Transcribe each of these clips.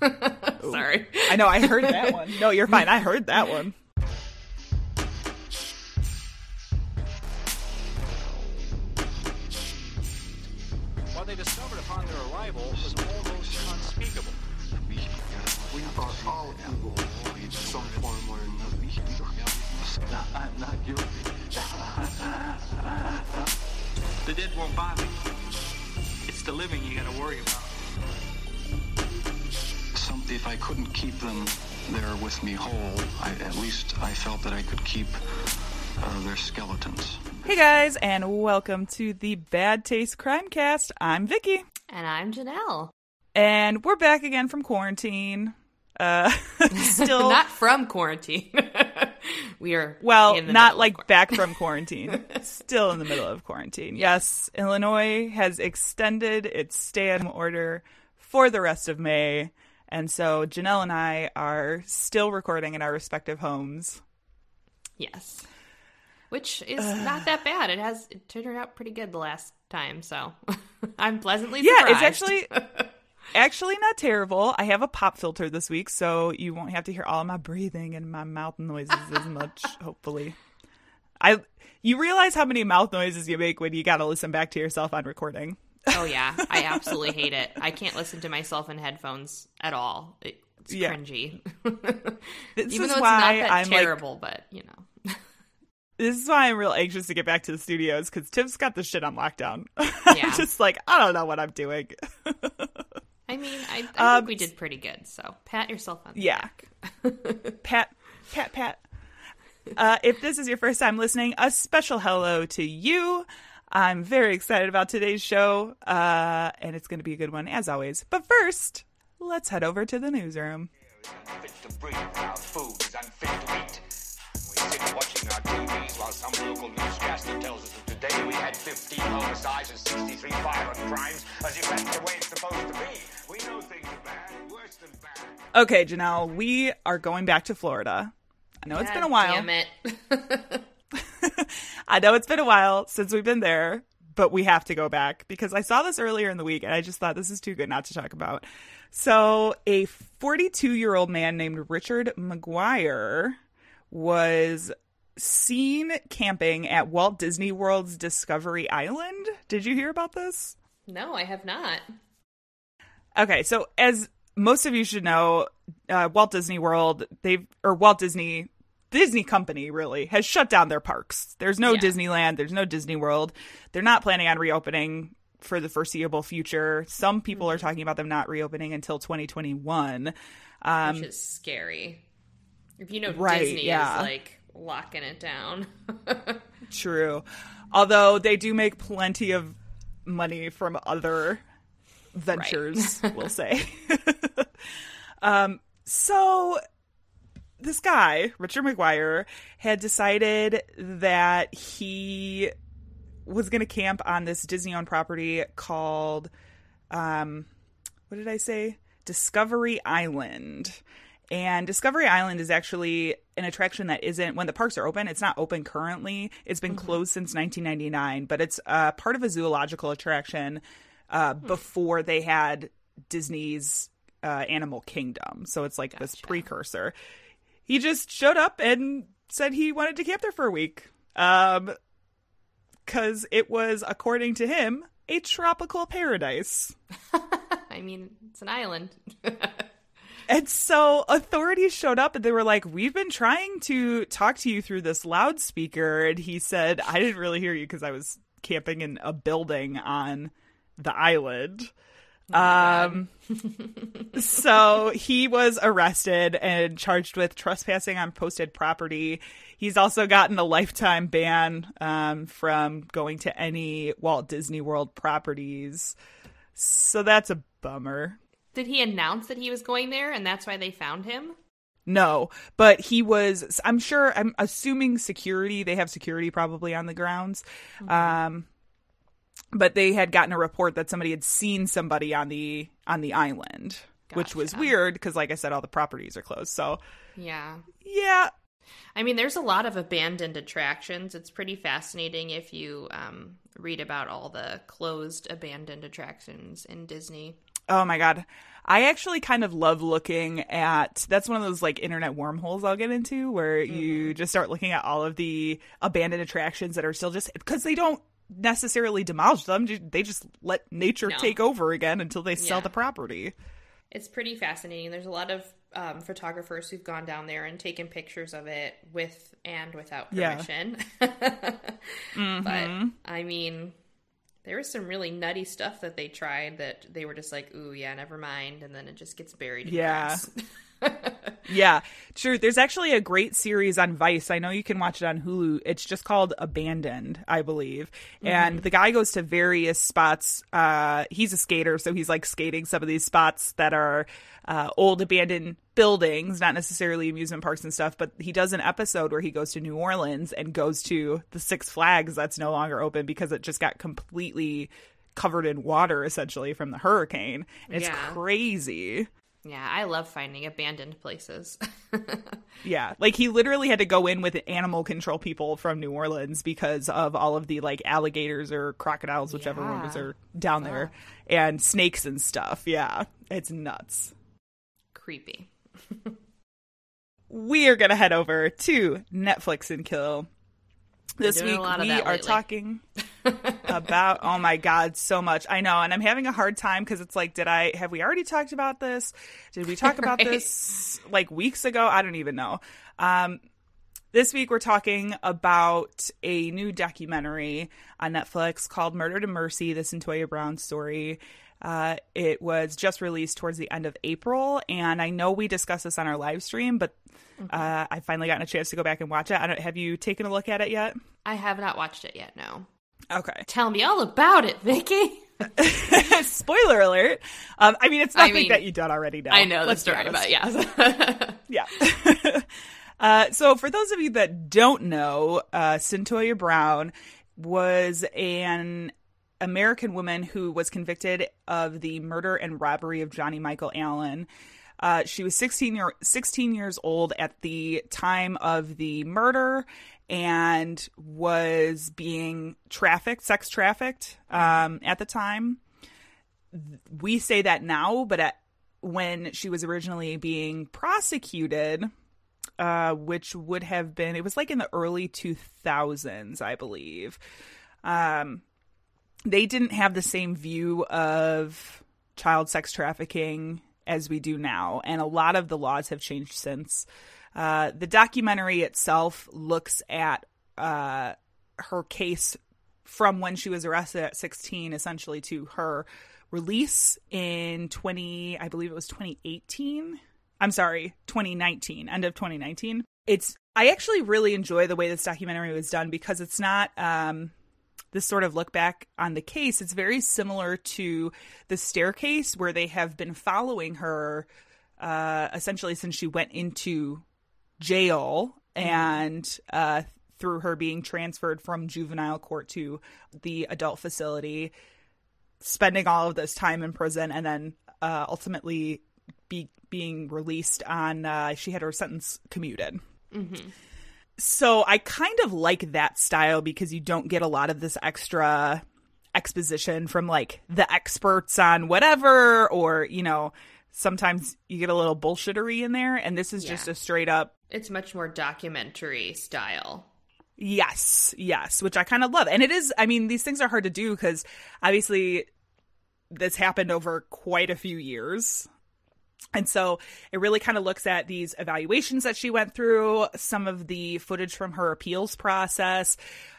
Sorry. I know, I heard that one. No, you're fine. I heard that one. What they discovered upon their arrival was almost unspeakable. We are all evil in some form or another. I'm not guilty. The dead won't bother you. It's the living you gotta worry about. Some, if I couldn't keep them there with me whole, I, at least I felt that I could keep uh, their skeletons. Hey guys, and welcome to the Bad Taste Crime Cast. I'm Vicky, And I'm Janelle. and we're back again from quarantine. Uh, still, Not from quarantine. we are well, in the not like back from quarantine. still in the middle of quarantine. Yes, Illinois has extended its stay-at-home order for the rest of May, and so Janelle and I are still recording in our respective homes. Yes. Which is not that bad. It has it turned out pretty good the last time, so I'm pleasantly surprised. Yeah, it's actually actually not terrible. I have a pop filter this week, so you won't have to hear all my breathing and my mouth noises as much, hopefully. I you realize how many mouth noises you make when you got to listen back to yourself on recording. Oh yeah, I absolutely hate it. I can't listen to myself in headphones at all. It's Yeah. cringy. This Even is though it's why not that I'm like terrible, but you know. this is why I'm real anxious to get back to the studios cuz Tim's got the shit on lockdown. Yeah. I'm just like I don't know what I'm doing. I mean, I, I Um, think we did pretty good. So pat yourself on the Yeah. back. pat, pat, pat. Uh, if this is your first time listening, a special hello to you. I'm very excited about today's show, uh, and it's going to be a good one as always. But first, let's head over to the newsroom. Unfit to breathe, our food is unfit to eat. We sit watching our TVs while some local newscaster tells us that today we had 15 homicides and 63 violent crimes, as if that's the way it's supposed to be. We know things are bad, worse than bad. Okay, Janelle, we are going back to Florida. I know it's been a while. Damn it. I know it's been a while since we've been there, but we have to go back because I saw this earlier in the week and I just thought this is too good not to talk about. So, a 42 year old man named Richard McGuire was seen camping at Walt Disney World's Discovery Island. Did you hear about this? no, I have not. Okay, so as most of you should know, uh, Walt Disney World, they've or Walt Disney Disney Company really has shut down their parks. There's no Yeah. Disneyland, there's no Disney World. They're not planning on reopening for the foreseeable future. Some people Mm-hmm. are talking about them not reopening until 2021. Um, Which is scary. If you know Right, Disney yeah. is like locking it down. True. Although they do make plenty of money from other ventures, we'll say. um, so this guy, Richard McGuire, had decided that he was going to camp on this Disney owned property called, um, what did I say? Discovery Island. And Discovery Island is actually an attraction that isn't, when the parks are open, it's not open currently. It's been closed since 1999, but it's uh, part of a zoological attraction uh, before they had Disney's uh, Animal Kingdom. So it's like this precursor. He just showed up and said he wanted to camp there for a week. Um, because it was, according to him, a tropical paradise. I mean, it's an island. And so authorities showed up and they were like, We've been trying to talk to you through this loudspeaker. And he said, I didn't really hear you because I was camping in a building on the island. Um, so he was arrested and charged with trespassing on posted property. He's also gotten a lifetime ban um, from going to any Walt Disney World properties. So that's a bummer. Did he announce that he was going there and that's why they found him? No, but he was. I'm sure. I'm assuming security. They have security probably on the grounds. Um, but they had gotten a report that somebody had seen somebody on the on the island, which was weird because, like I said, all the properties are closed. So Yeah. yeah, I mean, there's a lot of abandoned attractions. It's pretty fascinating if you um, read about all the closed abandoned attractions in Disney. Oh my god. I actually kind of love looking at that's one of those like internet wormholes I'll get into where you just start looking at all of the abandoned attractions that are still just because they don't necessarily demolish them, they just let nature No. take over again until they sell Yeah. the property. It's pretty fascinating. There's a lot of um, photographers who've gone down there and taken pictures of it with and without Yeah. permission. Mhm. But I mean, there was some really nutty stuff that they tried that they were just like, "Ooh, yeah, never mind," and then it just gets buried. In Yeah. Yeah, true. There's actually a great series on Vice. I know you can watch it on Hulu. It's just called Abandoned, I believe. And the guy goes to various spots. Uh, he's a skater, so he's like skating some of these spots that are uh, old abandoned buildings, not necessarily amusement parks and stuff. But he does an episode where he goes to New Orleans and goes to the Six Flags that's no longer open because it just got completely covered in water essentially from the hurricane. It's Yeah. crazy. Yeah, I love finding abandoned places. Yeah, like he literally had to go in with animal control people from New Orleans because of all of the like alligators or crocodiles, whichever ones are er, down there, and snakes and stuff. Yeah, it's nuts. Creepy. We are gonna head over to Netflix and kill. This week we are lately. talking about oh my god so much i know and i'm having a hard time because it's like did i have we already talked about this did we talk about Right. this like weeks ago i don't even know um this week we're talking about a new documentary on netflix called murder to mercy the Cyntoia brown story uh, it was just released towards the end of April, and I know we discussed this on our live stream, but uh, I finally gotten a chance to go back and watch it. I don't, have you taken a look at it yet? I have not watched it yet. No. Okay. Tell me all about it, Vicky. Spoiler alert. Um, I mean, it's I nothing mean, that you don't already know. I know the story, but yeah. Yeah. uh, so, for those of you that don't know, uh, Cyntoia Brown was an American woman who was convicted of the murder and robbery of Johnny Michael Allen. Uh, she was 16, year, 16 years old at the time of the murder and was being trafficked, sex trafficked um, at the time. We say that now, but at, when she was originally being prosecuted, uh, which would have been, it was like in the early 2000s, I believe. Um, they didn't have the same view of child sex trafficking as we do now, and a lot of the laws have changed since. Uh, the documentary itself looks at uh, her case from when she was arrested at 16, essentially to her release in 20, I believe it was 2018. I'm sorry, 2019, end of 2019. It's I actually really enjoy the way this documentary was done because it's not um this sort of look back on the case. It's very similar to the staircase where they have been following her uh essentially since she went into jail and uh through her being transferred from juvenile court to the adult facility spending all of this time in prison and then uh ultimately be being released on uh she had her sentence commuted mm-hmm. So I kind of like that style because you don't get a lot of this extra exposition from like the experts on whatever or you know sometimes you get a little bullshittery in there and this is just a straight up It's much more documentary style. Yes, yes, which I kind of love. And it is, I mean, these things are hard to do because obviously this happened over quite a few years. And so it really kind of looks at these evaluations that she went through, some of the footage from her appeals process,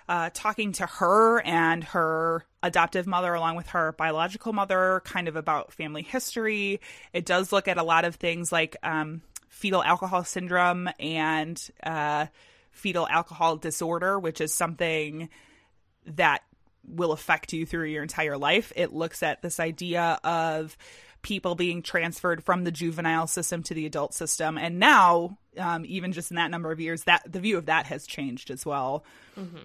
uh, talking to her and her adoptive mother, along with her biological mother, kind of about family history. It does look at a lot of things like um, fetal alcohol syndrome and uh, fetal alcohol disorder, which is something that will affect you through your entire life. It looks at this idea of people being transferred from the juvenile system to the adult system, and now, um, even just in that number of years, that the view of that has changed as well. Mm-hmm.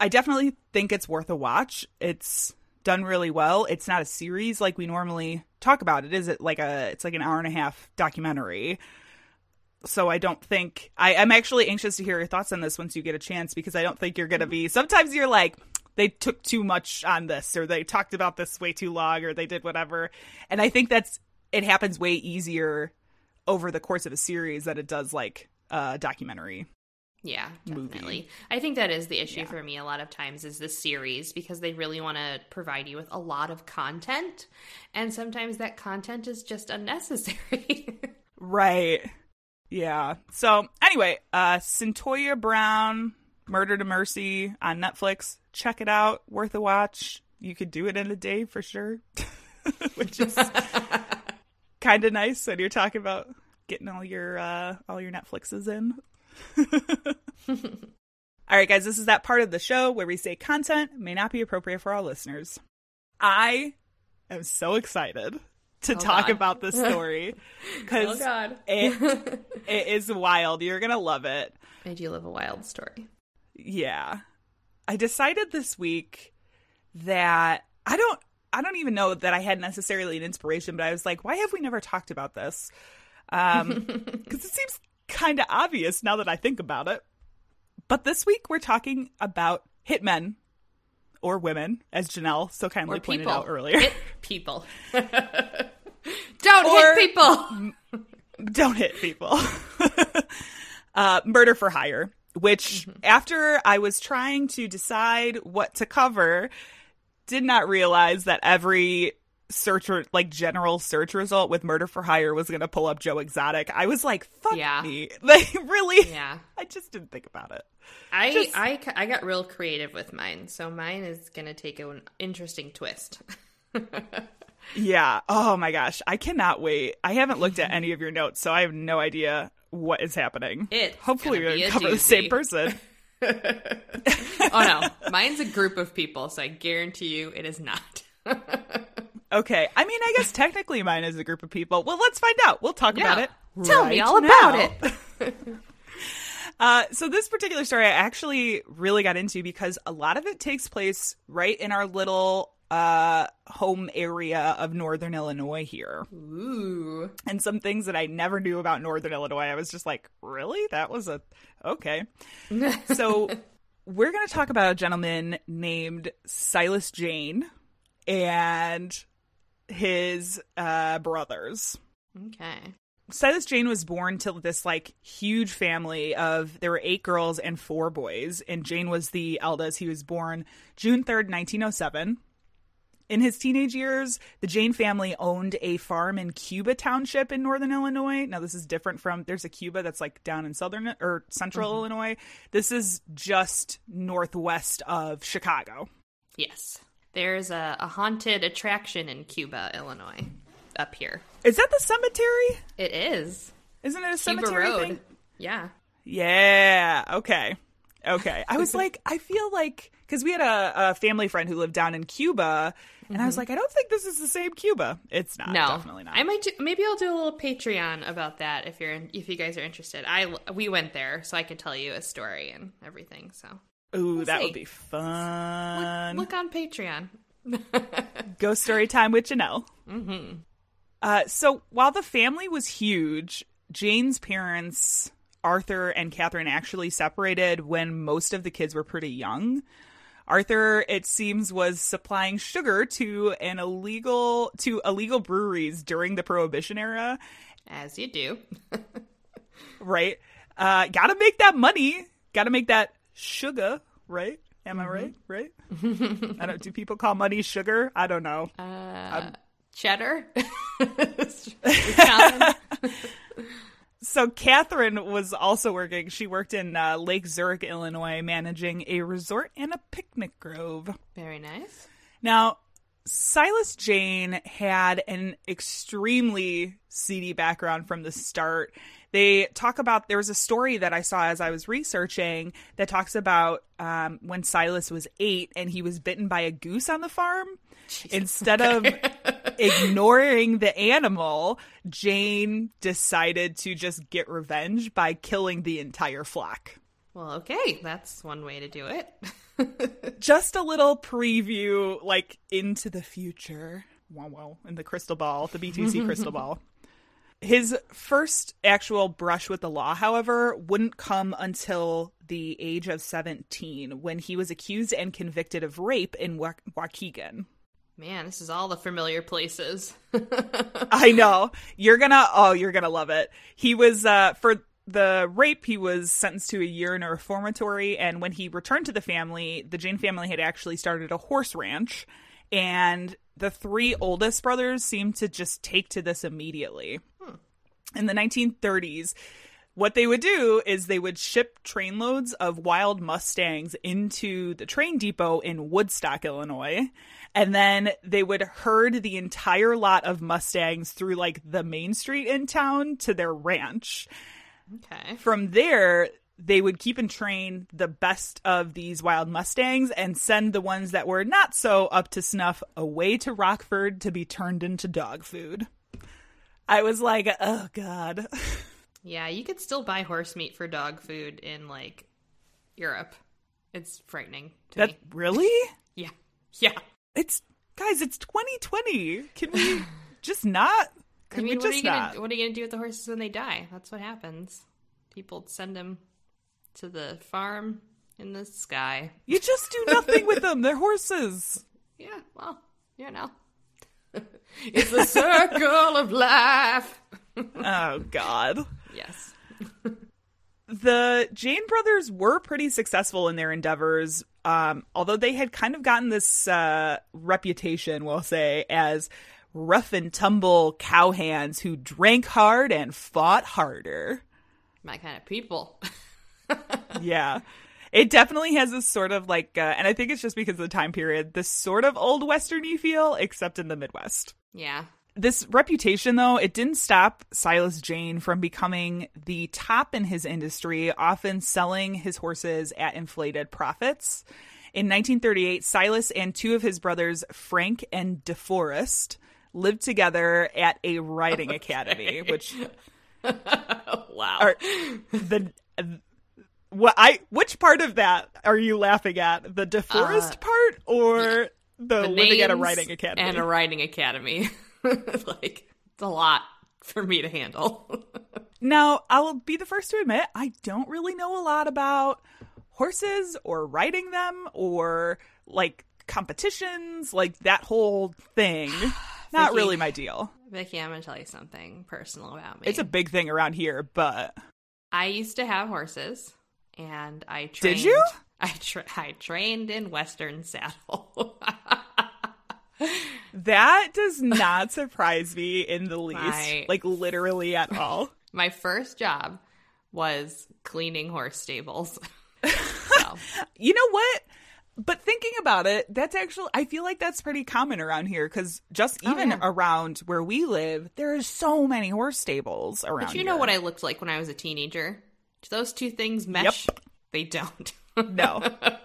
I definitely think it's worth a watch. It's done really well. It's not a series like we normally talk about. It is it like a it's like an hour and a half documentary so I don't think I, I'm actually anxious to hear your thoughts on this once you get a chance because I don't think you're gonna be. Sometimes you're like they took too much on this or they talked about this way too long or they did whatever, and I think that's it happens way easier over the course of a series than it does like a documentary. Yeah, definitely. Movie. I think that is the issue yeah. for me a lot of times is the series because they really want to provide you with a lot of content and sometimes that content is just unnecessary. right. Yeah. So anyway, uh Cyntoia Brown, Murder to Mercy on Netflix. Check it out. Worth a watch. You could do it in a day for sure. Which is kind of nice when you're talking about getting all your uh all your Netflixes in. all right, guys, this is that part of the show where we say content may not be appropriate for all listeners. I am so excited to oh, talk God. about this story because oh, it, it is wild. You're gonna love it. I do love a wild story. Yeah, I decided this week that I don't. I don't even know that I had necessarily an inspiration, but I was like, why have we never talked about this? Um, because it seems kind of obvious now that I think about it. But this week we're talking about hitmen or women, as Janelle so kindly pointed out earlier. Hit people. don't or, hit people. don't hit people. uh, murder for hire, which mm-hmm. after I was trying to decide what to cover, did not realize that every search or like general search result with murder for hire was going to pull up Joe Exotic. I was like, fuck yeah. me. Like really? Yeah. I just didn't think about it. I, just... I, I got real creative with mine. So mine is going to take an interesting twist. yeah. Oh my gosh. I cannot wait. I haven't looked at any of your notes, so I have no idea what is happening. It Hopefully to cover doozy. the same person. oh no. Mine's a group of people, so I guarantee you it is not. okay. I mean, I guess technically mine is a group of people. Well, let's find out. We'll talk yeah. about it. Tell right me all about it. Uh, so this particular story I actually really got into because a lot of it takes place right in our little uh home area of northern illinois here. Ooh. And some things that i never knew about northern illinois i was just like really? That was a okay. So we're going to talk about a gentleman named silas Jayne and his uh brothers. Okay. Silas Jayne was born to this like huge family of there were eight girls and four boys, and Jayne was the eldest. He was born June 3rd, 1907. In his teenage years, the Jayne family owned a farm in Cuba Township in northern Illinois. Now, this is different from there's a Cuba that's like down in southern or central mm-hmm. Illinois. This is just northwest of Chicago. Yes. There's a, a haunted attraction in Cuba, Illinois, up here. Is that the cemetery? It is. Isn't it a cemetery Road. thing? Yeah. Yeah. Okay. Okay. I was like, I feel like because we had a, a, family friend who lived down in Cuba, and mm-hmm. I was mm-hmm. like, I don't think this is the same Cuba. It's not. No, definitely not. I might do, maybe I'll do a little Patreon about that if you're if you guys are interested. I we went there, so I could tell you a story and everything. So. Ooh, we'll that see. would be fun. Look, look on Patreon. Ghost story time with Janelle. Mm-hmm. Uh, so while the family was huge, Jayne's parents Arthur and Catherine actually separated when most of the kids were pretty young. Arthur, it seems, was supplying sugar to an illegal to illegal breweries during the Prohibition era. As you do. right. Uh, gotta make that money. Gotta make that sugar, right? Am I Mhm. right? Right? I don't. Do people call money sugar? I don't know. Uh, cheddar. So Catherine was also working. She worked in uh, Lake Zurich, Illinois, managing a resort and a picnic grove. Very nice. Now, Silas Jayne had an extremely seedy background from the start. They talk about there was a story that I saw as I was researching that talks about um, when Silas was eight and he was bitten by a goose on the farm. Instead of ignoring the animal, Jayne decided to just get revenge by killing the entire flock. Well, okay, that's one way to do it. just a little preview like into the future wow wow in the crystal ball the btc crystal ball his first actual brush with the law however wouldn't come until the age of 17 when he was accused and convicted of rape in Wa- waukegan Man, this is all the familiar places. I know. You're gonna oh, you're gonna love it. He was uh for the rape, he was sentenced to a year in a reformatory, and when he returned to the family, the Jayne family had actually started a horse ranch, and the three oldest brothers seemed to just take to this immediately. In the 1930s, what they would do is they would ship trainloads of wild Mustangs into the train depot in Woodstock, Illinois. And then they would herd the entire lot of Mustangs through like the main street in town to their ranch. Okay. From there, they would keep and train the best of these wild Mustangs and send the ones that were not so up to snuff away to Rockford to be turned into dog food. I was like, oh God. Yeah, you could still buy horse meat for dog food in like Europe. It's frightening to That me. really? Yeah. Yeah. It's guys, it's 2020. Can we just not? I mean, we what are you not? gonna what are you gonna do with the horses when they die? That's what happens. People send them to the farm in the sky. You just do nothing with them. They're horses. Yeah, well, you know. it's the circle of life. Oh God. Yes. the Jayne brothers were pretty successful in their endeavors, um, although they had kind of gotten this uh, reputation, we'll say, as rough and tumble cowhands who drank hard and fought harder. My kind of people. yeah. It definitely has this sort of like, uh, and I think it's just because of the time period, this sort of old westerny feel, except in the Midwest. Yeah. This reputation, though, it didn't stop Silas Jayne from becoming the top in his industry, often selling his horses at inflated profits. In 1938, Silas and two of his brothers, Frank and DeForest, lived together at a riding academy, which wow. the what I which part of that are you laughing at? The DeForest Uh, part or the, The living at a riding academy? And a riding academy. like, it's a lot for me to handle. Now, I'll be the first to admit I don't really know a lot about horses or riding them or like competitions, like that whole thing. Not Vicky. really my deal. Vicky, I'm going to tell you something personal about me. It's a big thing around here, but I used to have horses, and I trained. Did you? I, tra- I trained in Western saddle. That does not surprise me in the least. My- Like literally at all. My first job was cleaning horse stables. You know what? But thinking about it, that's actually I feel like that's pretty common around here because just Oh, even yeah. around where we live, there are so many horse stables around. But you know what I looked like when I was a teenager? Do those two things mesh? They don't. No,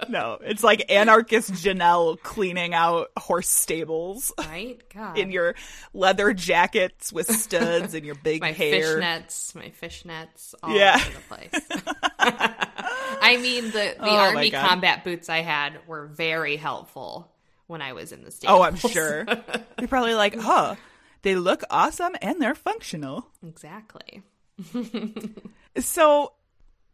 no, it's like anarchist Janelle cleaning out horse stables right? God. in your leather jackets with studs and your big my hair. fishnets, my fishnets, all Yeah. over the place. I mean, the the Oh army combat boots I had were very helpful when I was in the states. Oh, I'm sure. You're probably like, huh? They look awesome and they're functional. exactly. So,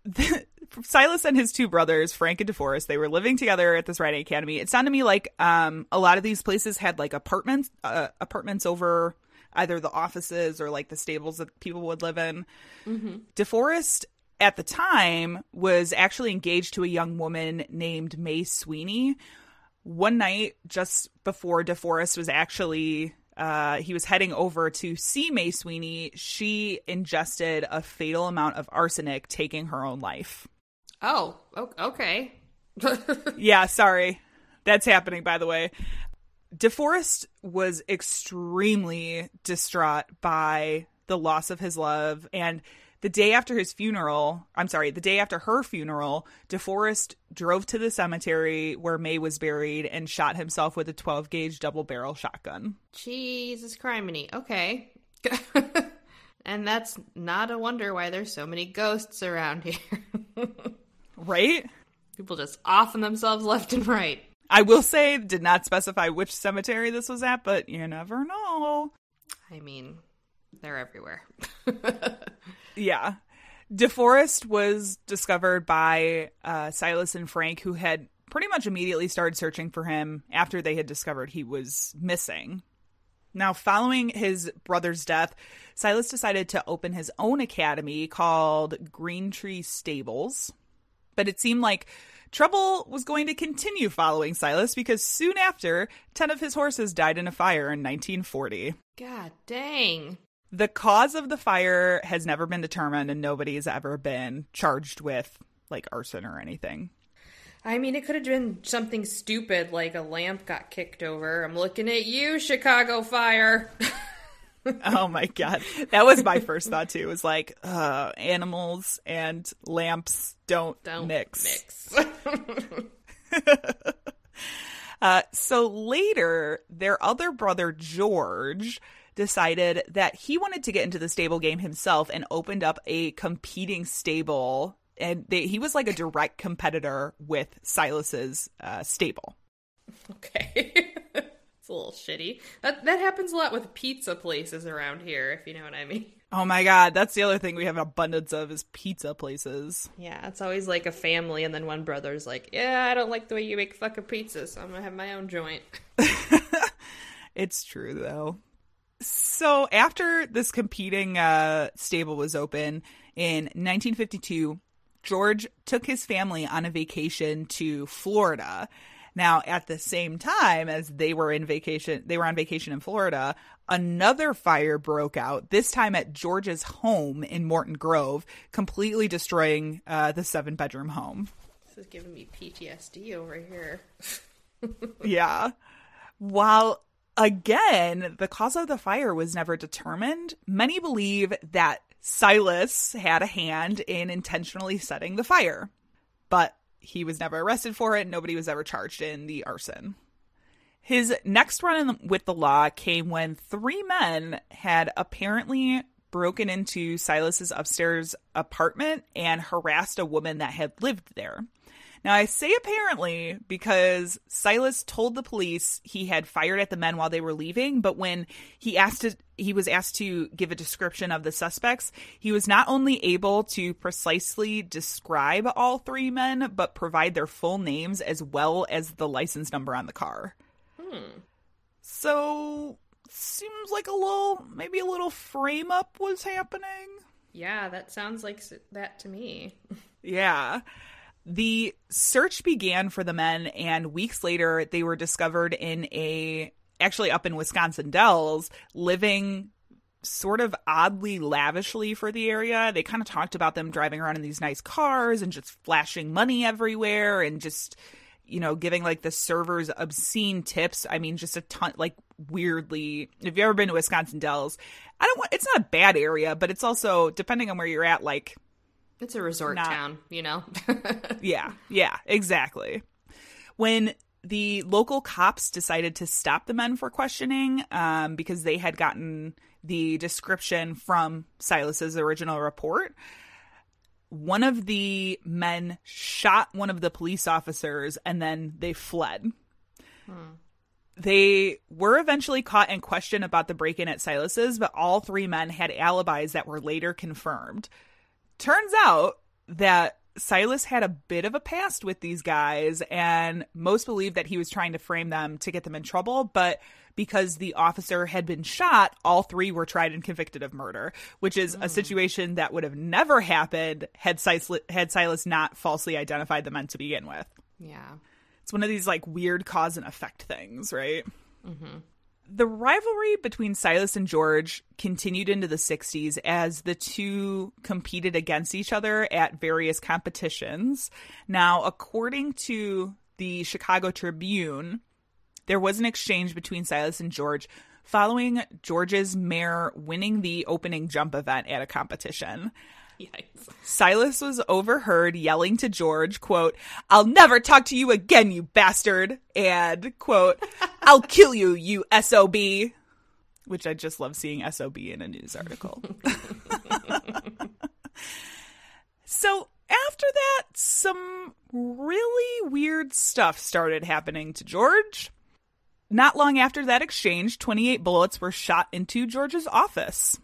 Silas and his two brothers, Frank and DeForest, they were living together at this riding academy. It sounded to me like um, a lot of these places had like apartments, uh, apartments over either the offices or like the stables that people would live in. Mm-hmm. DeForest at the time was actually engaged to a young woman named May Sweeney. One night, just before DeForest was actually uh, he was heading over to see May Sweeney, she ingested a fatal amount of arsenic, taking her own life. Oh, okay. yeah, sorry. That's happening, by the way. DeForest was extremely distraught by the loss of his love. And the day after his funeral, I'm sorry, the day after her funeral, DeForest drove to the cemetery where May was buried and shot himself with a 12 gauge double barrel shotgun. Jesus criminy. Okay. and that's not a wonder why there's so many ghosts around here. right? People just offing themselves left and right. I will say, did not specify which cemetery this was at, but you never know. I mean, they're everywhere. yeah. DeForest was discovered by uh, Silas and Frank, who had pretty much immediately started searching for him after they had discovered he was missing. Now, following his brother's death, Silas decided to open his own academy called Green Tree Stables. But it seemed like trouble was going to continue following Silas because soon after, 10 of his horses died in a fire in 1940. God dang. The cause of the fire has never been determined, and nobody has ever been charged with like arson or anything. I mean, it could have been something stupid like a lamp got kicked over. I'm looking at you, Chicago Fire. oh my god, that was my first thought too. It was like uh, animals and lamps don't, don't mix. Mix. uh, so later, their other brother George decided that he wanted to get into the stable game himself and opened up a competing stable. And they, he was like a direct competitor with Silas's uh, stable. Okay. it's a little shitty. That that happens a lot with pizza places around here, if you know what I mean. Oh my god, that's the other thing we have an abundance of is pizza places. Yeah, it's always like a family, and then one brother's like, "Yeah, I don't like the way you make fucking pizza, so I'm gonna have my own joint." it's true though. So after this competing uh, stable was open in 1952, George took his family on a vacation to Florida. Now, at the same time as they were in vacation, they were on vacation in Florida, another fire broke out, this time at George's home in Morton Grove, completely destroying uh, the seven bedroom home. This is giving me PTSD over here. yeah. While again, the cause of the fire was never determined, many believe that Silas had a hand in intentionally setting the fire. But he was never arrested for it. Nobody was ever charged in the arson. His next run with the law came when three men had apparently broken into Silas's upstairs apartment and harassed a woman that had lived there. Now, I say apparently because Silas told the police he had fired at the men while they were leaving, but when he asked to, he was asked to give a description of the suspects, he was not only able to precisely describe all three men, but provide their full names as well as the license number on the car. Hmm. So, seems like a little, maybe a little frame up was happening. Yeah, that sounds like that to me. yeah. The search began for the men, and weeks later, they were discovered in a actually up in Wisconsin Dells, living sort of oddly lavishly for the area. They kind of talked about them driving around in these nice cars and just flashing money everywhere and just, you know, giving like the servers obscene tips. I mean, just a ton, like weirdly. If you've ever been to Wisconsin Dells, I don't want, it's not a bad area, but it's also, depending on where you're at, like, it's a resort Not, town, you know? yeah, yeah, exactly. When the local cops decided to stop the men for questioning um, because they had gotten the description from Silas's original report. One of the men shot one of the police officers and then they fled. Hmm. They were eventually caught and questioned about the break in at Silas's, but all three men had alibis that were later confirmed. Turns out that Silas had a bit of a past with these guys, and most believe that he was trying to frame them to get them in trouble, but because the officer had been shot, all three were tried and convicted of murder, which is a hmm. situation that would have never happened had Silas, had Silas not falsely identified the men to begin with. Yeah. It's one of these like weird cause and effect things, right? Mm-hmm. The rivalry between Silas and George continued into the 60s as the two competed against each other at various competitions. Now, according to the Chicago Tribune, there was an exchange between Silas and George following George's mare winning the opening jump event at a competition. Yikes. Silas was overheard yelling to George, quote, I'll never talk to you again, you bastard, and, quote, I'll kill you, you SOB. Which I just love seeing SOB in a news article. so after that, some really weird stuff started happening to George. Not long after that exchange, 28 bullets were shot into George's office.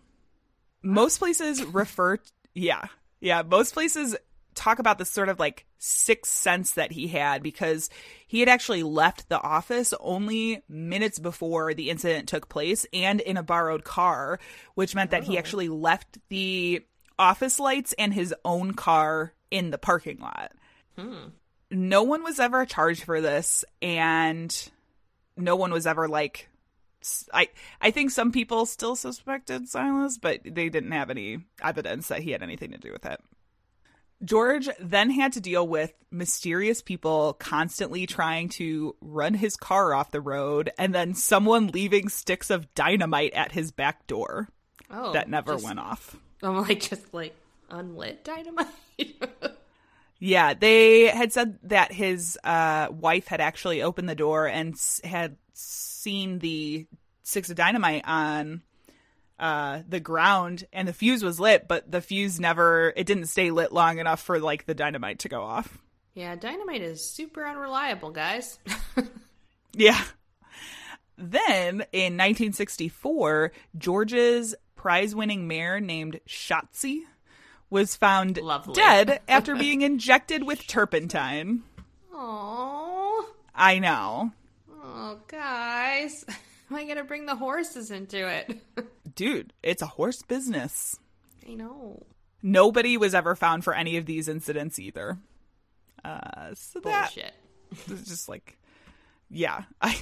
Most places refer, yeah, yeah, most places talk about this sort of like sixth sense that he had because he had actually left the office only minutes before the incident took place and in a borrowed car, which meant that he oh. actually left the office lights and his own car in the parking lot. Hmm. No one was ever charged for this, and no one was ever like. I I think some people still suspected Silas, but they didn't have any evidence that he had anything to do with it. George then had to deal with mysterious people constantly trying to run his car off the road and then someone leaving sticks of dynamite at his back door Oh. that never just- went off. I'm like, just like unlit dynamite. Yeah, they had said that his uh, wife had actually opened the door and s- had seen the sticks of dynamite on uh, the ground, and the fuse was lit, but the fuse never, it didn't stay lit long enough for like the dynamite to go off. yeah, dynamite is super unreliable, guys. Yeah. Then in 1964, George's prize winning mare named Shotzi was found Lovely. dead after being injected with turpentine. Oh, I know. Guys, am I gonna bring the horses into it? Dude, it's a horse business. I know. Nobody was ever found for any of these incidents either. Uh, so that Bullshit. is just like, yeah. I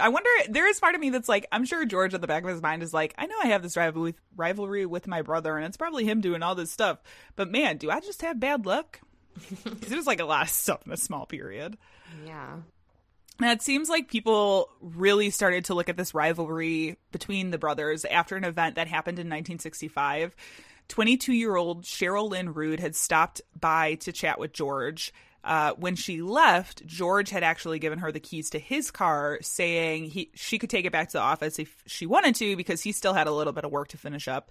I wonder. There is part of me that's like, I'm sure George at the back of his mind is like, I know I have this rivalry with, rivalry with my brother, and it's probably him doing all this stuff. But man, do I just have bad luck? 'Cause there's like a lot of stuff in a small period. Yeah. It seems like people really started to look at this rivalry between the brothers after an event that happened in 1965. 22 year old Cheryl Lynn Rude had stopped by to chat with George. Uh, when she left, George had actually given her the keys to his car, saying he she could take it back to the office if she wanted to because he still had a little bit of work to finish up.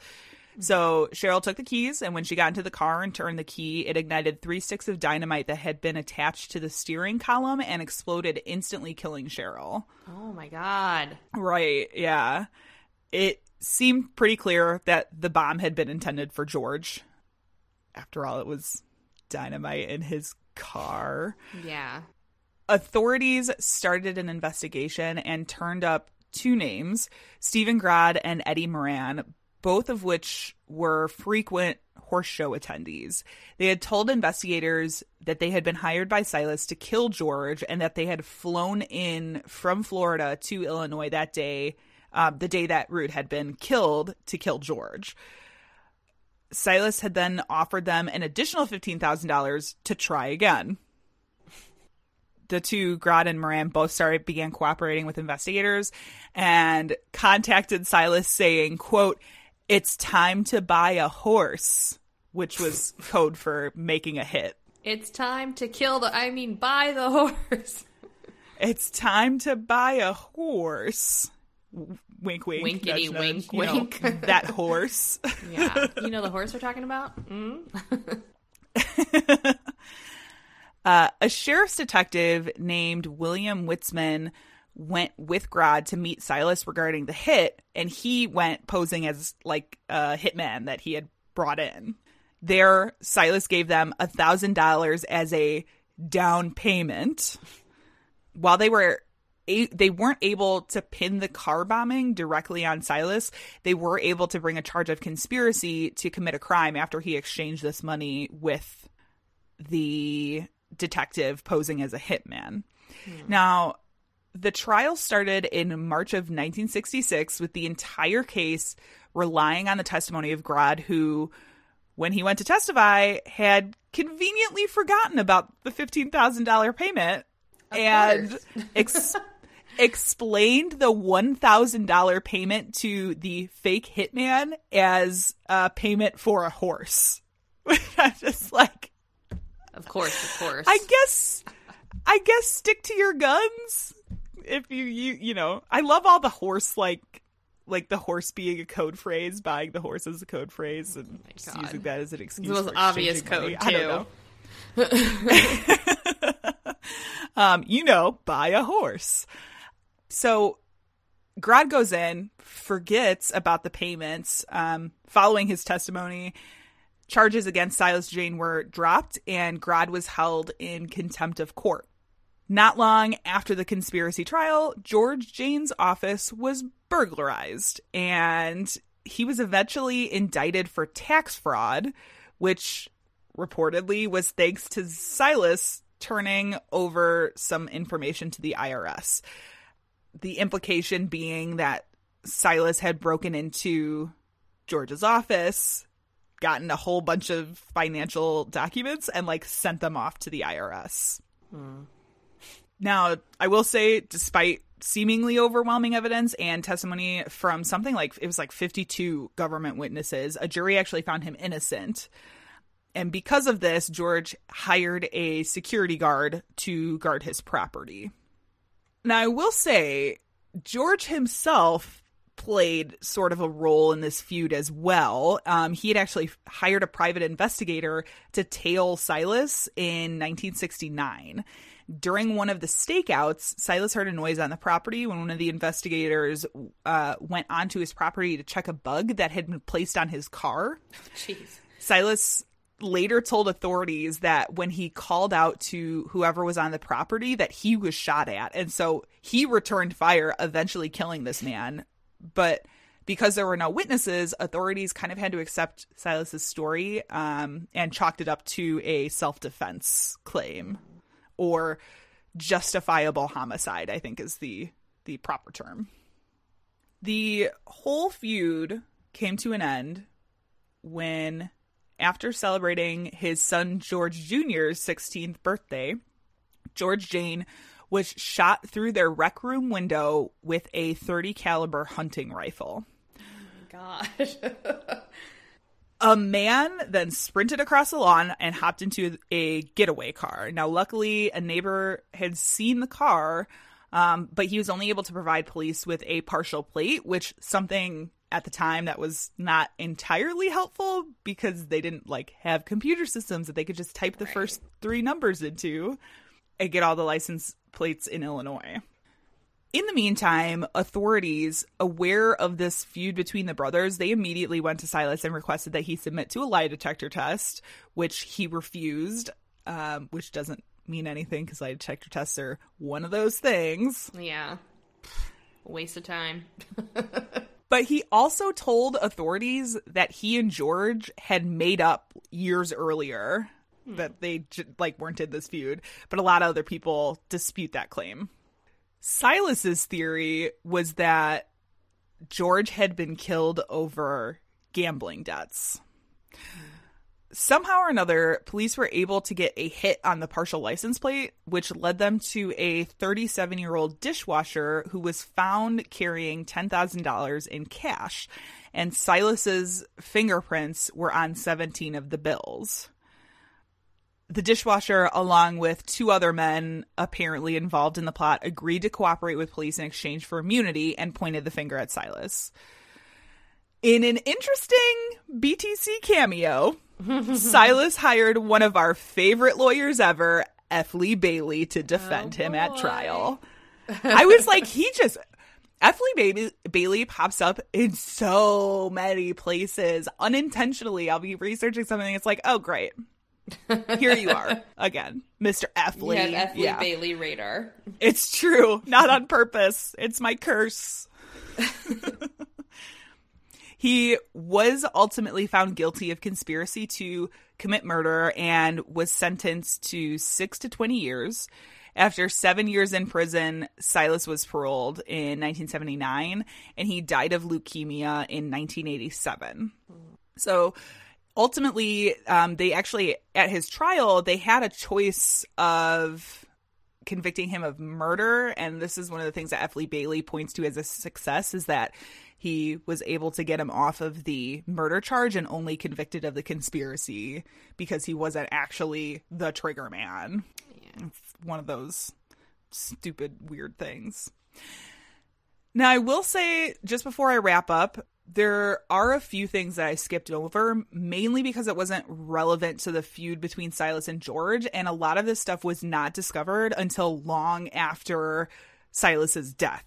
So Cheryl took the keys, and when she got into the car and turned the key, it ignited three sticks of dynamite that had been attached to the steering column and exploded, instantly killing Cheryl. Oh my god. Right, yeah. It seemed pretty clear that the bomb had been intended for George. After all, it was dynamite in his car. Yeah. Authorities started an investigation and turned up two names Stephen Grod and Eddie Moran, both of which were frequent horse show attendees. They had told investigators that they had been hired by Silas to kill George and that they had flown in from Florida to Illinois that day, uh, the day that Root had been killed, to kill George. Silas had then offered them an additional $15,000 to try again the two Grod and Moran both started began cooperating with investigators and contacted Silas saying, quote, it's time to buy a horse, which was code for making a hit. It's time to kill the. I mean, buy the horse. It's time to buy a horse. Wink, wink. Winkety nudge, nudge, wink, know, wink. that horse. Yeah. You know the horse we're talking about? Mm? Uh, a sheriff's detective named William Witzman went with Grod to meet Silas regarding the hit, and he went posing as like a hitman that he had brought in. There, Silas gave them a thousand dollars as a down payment. While they were they weren't able to pin the car bombing directly on Silas. They were able to bring a charge of conspiracy to commit a crime after he exchanged this money with the detective posing as a hitman. Hmm. Now, the trial started in March of 1966 with the entire case relying on the testimony of Grodd, who, when he went to testify, had conveniently forgotten about the $15,000 payment of and ex- explained the $1,000 payment to the fake hitman as a payment for a horse. I'm just like, of course, of course. I guess, I guess stick to your guns. If you, you, you know, I love all the horse like like the horse being a code phrase, buying the horse as a code phrase, and oh using that as an excuse. It's the most obvious code money. too. um, you know, buy a horse. So Grodd goes in, forgets about the payments. Um, following his testimony, charges against Silas Jayne were dropped, and Grodd was held in contempt of court. Not long after the conspiracy trial, George Jayne's office was burglarized, and he was eventually indicted for tax fraud, which reportedly was thanks to Silas turning over some information to the IRS the implication being that Silas had broken into George's office, gotten a whole bunch of financial documents, and like sent them off to the IRS. Hmm. Now, I will say, despite seemingly overwhelming evidence and testimony from something like it was like 52 government witnesses, a jury actually found him innocent. And because of this, George hired a security guard to guard his property. Now, I will say, George himself played sort of a role in this feud as well. Um, he had actually hired a private investigator to tail Silas in 1969. During one of the stakeouts, Silas heard a noise on the property when one of the investigators uh, went onto his property to check a bug that had been placed on his car. Jeez. Silas later told authorities that when he called out to whoever was on the property that he was shot at and so he returned fire eventually killing this man but because there were no witnesses authorities kind of had to accept silas's story um, and chalked it up to a self-defense claim or justifiable homicide i think is the the proper term the whole feud came to an end when after celebrating his son George Jr.'s 16th birthday, George Jayne was shot through their rec room window with a 30 caliber hunting rifle. Oh my gosh. a man then sprinted across the lawn and hopped into a getaway car. Now, luckily, a neighbor had seen the car, um, but he was only able to provide police with a partial plate, which something at the time that was not entirely helpful because they didn't like have computer systems that they could just type the right. first three numbers into and get all the license plates in Illinois. In the meantime, authorities, aware of this feud between the brothers, they immediately went to Silas and requested that he submit to a lie detector test, which he refused, um, which doesn't mean anything because lie detector tests are one of those things. Yeah. Waste of time. But he also told authorities that he and George had made up years earlier hmm. that they like weren't in this feud, but a lot of other people dispute that claim. Silas's theory was that George had been killed over gambling debts. Somehow or another, police were able to get a hit on the partial license plate, which led them to a 37 year old dishwasher who was found carrying $10,000 in cash. And Silas's fingerprints were on 17 of the bills. The dishwasher, along with two other men apparently involved in the plot, agreed to cooperate with police in exchange for immunity and pointed the finger at Silas. In an interesting BTC cameo, Silas hired one of our favorite lawyers ever, F. Lee Bailey, to defend oh, him at trial. I was like, he just. F. Lee Bailey, Bailey pops up in so many places unintentionally. I'll be researching something. It's like, oh, great. Here you are again, Mr. F. You have F. Lee Yeah. Bailey radar. It's true. Not on purpose. It's my curse. he was ultimately found guilty of conspiracy to commit murder and was sentenced to six to 20 years. After seven years in prison, Silas was paroled in 1979 and he died of leukemia in 1987. So ultimately, um, they actually, at his trial, they had a choice of convicting him of murder. And this is one of the things that F. Lee Bailey points to as a success is that he was able to get him off of the murder charge and only convicted of the conspiracy because he wasn't actually the trigger man. It's one of those stupid, weird things. Now, I will say, just before I wrap up, there are a few things that I skipped over, mainly because it wasn't relevant to the feud between Silas and George, and a lot of this stuff was not discovered until long after Silas's death.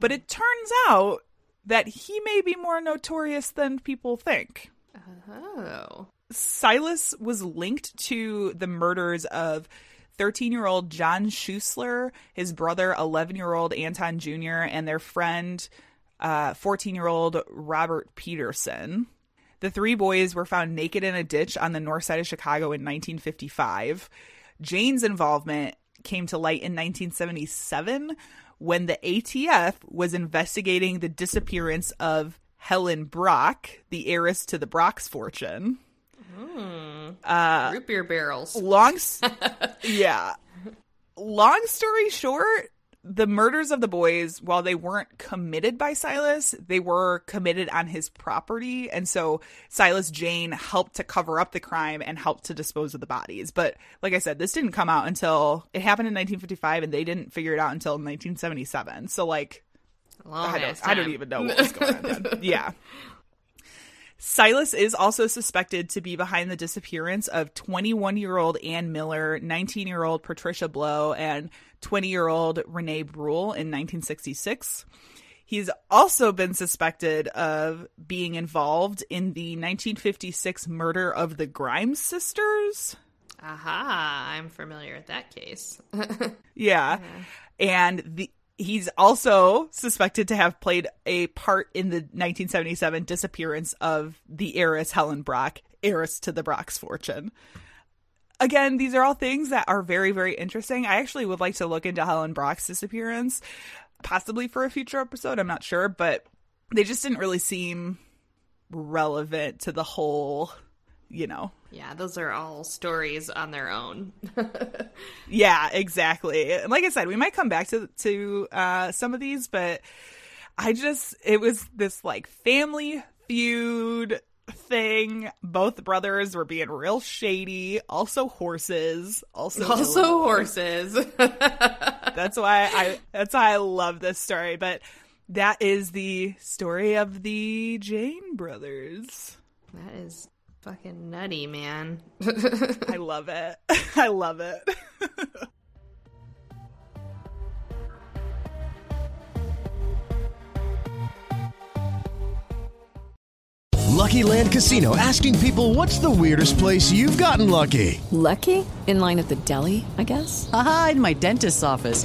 But it turns out that he may be more notorious than people think. Oh. Silas was linked to the murders of 13 year old John Schuessler, his brother, 11 year old Anton Jr., and their friend, 14 year old Robert Peterson. The three boys were found naked in a ditch on the north side of Chicago in 1955. Jayne's involvement came to light in 1977 when the ATF was investigating the disappearance of Helen Brach, the heiress to the Brach's fortune. Uh, Root beer barrels. long yeah long story short the murders of the boys while they weren't committed by silas they were committed on his property. And so silas jayne helped to cover up the crime and helped to dispose of the bodies. But like i said this didn't come out until it happened in 1955 and they didn't figure it out until 1977 so like I don't, I don't even know what was going on then. yeah Silas is also suspected to be behind the disappearance of 21 year old Ann Miller, 19 year old Patricia Blough, and 20 year old Renee Bruhl in 1966. He's also been suspected of being involved in the 1956 murder of the Grimes sisters. Aha, I'm familiar with that case. Yeah. And the he's also suspected to have played a part in the 1977 disappearance of the heiress Helen Brach, heiress to the Brach's fortune. Again, these are all things that are very, very interesting. I actually would like to look into Helen Brach's disappearance, possibly for a future episode. I'm not sure, but they just didn't really seem relevant to the whole, you know, yeah, those are all stories on their own. Yeah, exactly. And Like I said, we might come back to to uh, some of these, but I just it was this like family feud thing. Both brothers were being real shady. Also horses. Also also horses. That's why I that's why I love this story. But that is the story of the Jayne brothers. that is fucking nutty, man. I love it. I love it. Lucky Land Casino asking people what's the weirdest place you've gotten lucky? Lucky? In line at the deli, I guess? Aha, in my dentist's office.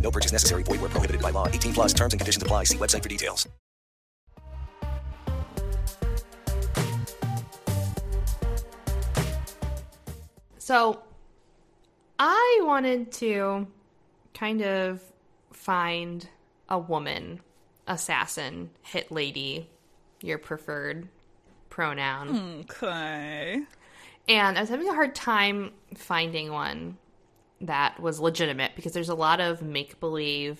No purchase necessary. Void where prohibited by law. 18 plus. Terms and conditions apply. See website for details. So I wanted to kind of find a woman, assassin, hit lady, your preferred pronoun. Hmm, okay. And I was having a hard time finding one that was legitimate because there's a lot of make believe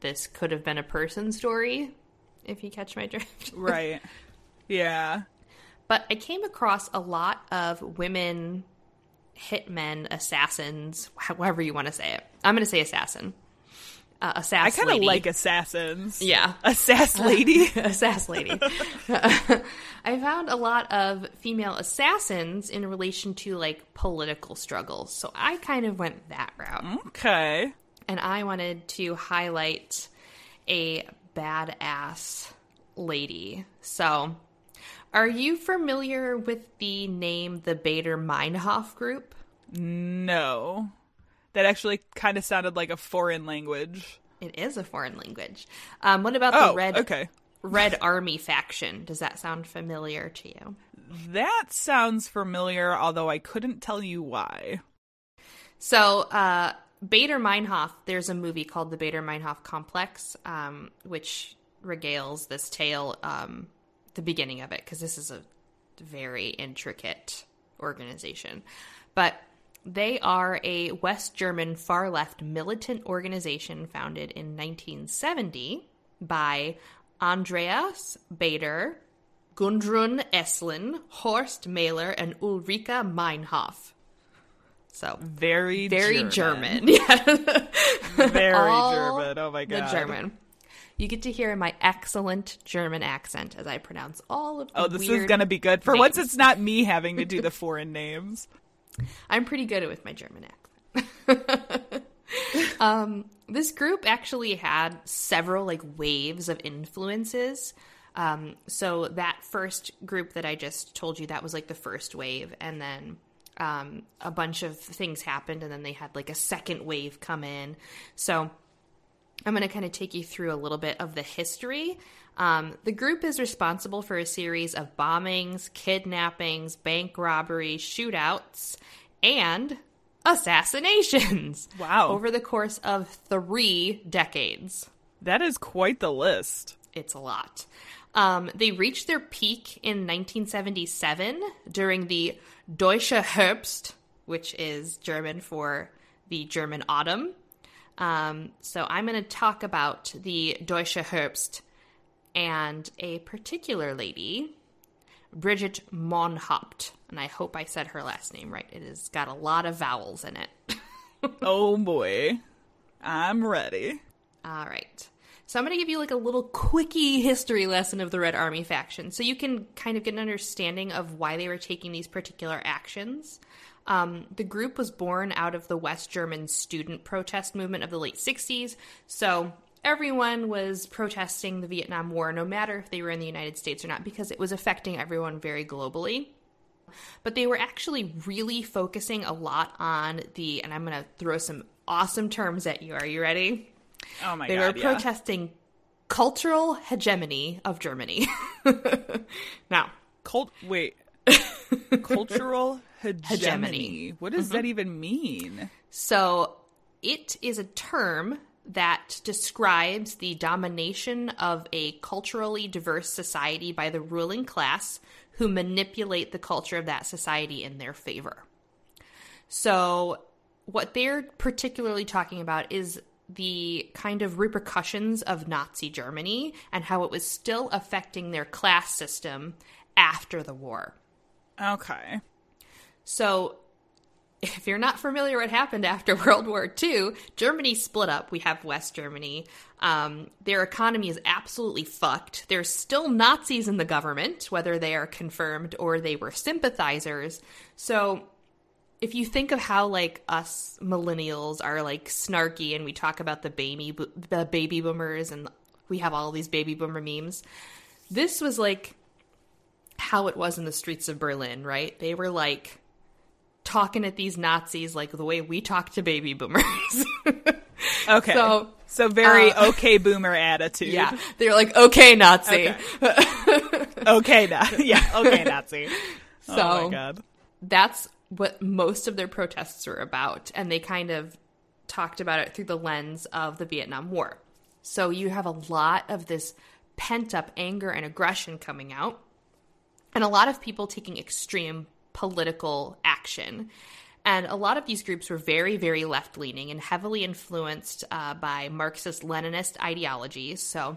this could have been a person story, if you catch my drift. Right. Yeah. But I came across a lot of women hitmen, assassins, however you want to say it. I'm going to say assassin. Uh, I kind of like assassins. Yeah. Assass lady. Assass lady. I found a lot of female assassins in relation to like political struggles. So I kind of went that route. Okay. And I wanted to highlight a badass lady. So, are you familiar with the name the Baader Meinhof Group? No. That actually kind of sounded like a foreign language. It is a foreign language. Um, what about Oh, the Red okay. Red Army faction? Does that sound familiar to you? That sounds familiar, although I couldn't tell you why. So, uh, Baader Meinhof, there's a movie called The Baader Meinhof Complex, um, which regales this tale, um, the beginning of it, because this is a very intricate organization. But they are a West German far left militant organization founded in 1970 by Andreas Baader, Gudrun Ensslin, Horst Mahler, and Ulrike Meinhof. So Very very German. German. Yeah. Very German. Oh my god. The German. You get to hear my excellent German accent as I pronounce all of the Oh, this is going to be good. For once, it's not me having to do the foreign names. I'm pretty good with my German accent. um, this group actually had several like waves of influences. Um, so that first group that I just told you that was like the first wave, and then um, a bunch of things happened, and then they had like a second wave come in. So I'm going to kind of take you through a little bit of the history. Um, the group is responsible for a series of bombings, kidnappings, bank robberies, shootouts, and assassinations. Wow. Over the course of three decades. That is quite the list. It's a lot. Um, they reached their peak in 1977 during the Deutsche Herbst, which is German for the German autumn. Um, so I'm going to talk about the Deutsche Herbst and a particular lady, Bridget Mohnhaupt. And I hope I said her last name right. It has got a lot of vowels in it. oh boy. I'm ready. All right. So I'm going to give you like a little quickie history lesson of the Red Army faction so you can kind of get an understanding of why they were taking these particular actions. Um, the group was born out of the West German student protest movement of the late 60s. So everyone was protesting the Vietnam War, no matter if they were in the United States or not, because it was affecting everyone very globally. But they were actually really focusing a lot on the, and I'm going to throw some awesome terms at you. Are you ready? Oh my they god. They were yeah. protesting cultural hegemony of Germany. now, Cult wait. Cultural hegemony. Hegemony. What does Mhm. that even mean? so it is a term that describes the domination of a culturally diverse society by the ruling class who manipulate the culture of that society in their favor. So, what they're particularly talking about is the kind of repercussions of Nazi Germany and how it was still affecting their class system after the war. Okay. So, if you're not familiar what happened after World War II, Germany split up. We have West Germany. Um, their economy is absolutely fucked. There's still Nazis in the government, whether they are confirmed or they were sympathizers. So, if you think of how like us millennials are like snarky and we talk about the baby the baby boomers and we have all these baby boomer memes, this was like how it was in the streets of Berlin, right? They were like talking at these Nazis like the way we talk to baby boomers. Okay. So, so very uh, okay boomer attitude. yeah, they're like, okay, Nazi. Okay. okay, na- yeah, okay, Nazi. So oh my god. that's what most of their protests are about, and they kind of talked about it through the lens of the Vietnam War. So you have a lot of this pent up anger and aggression coming out, and a lot of people taking extreme political action. And a lot of these groups were very, very left leaning and heavily influenced uh, by Marxist Leninist ideologies. So,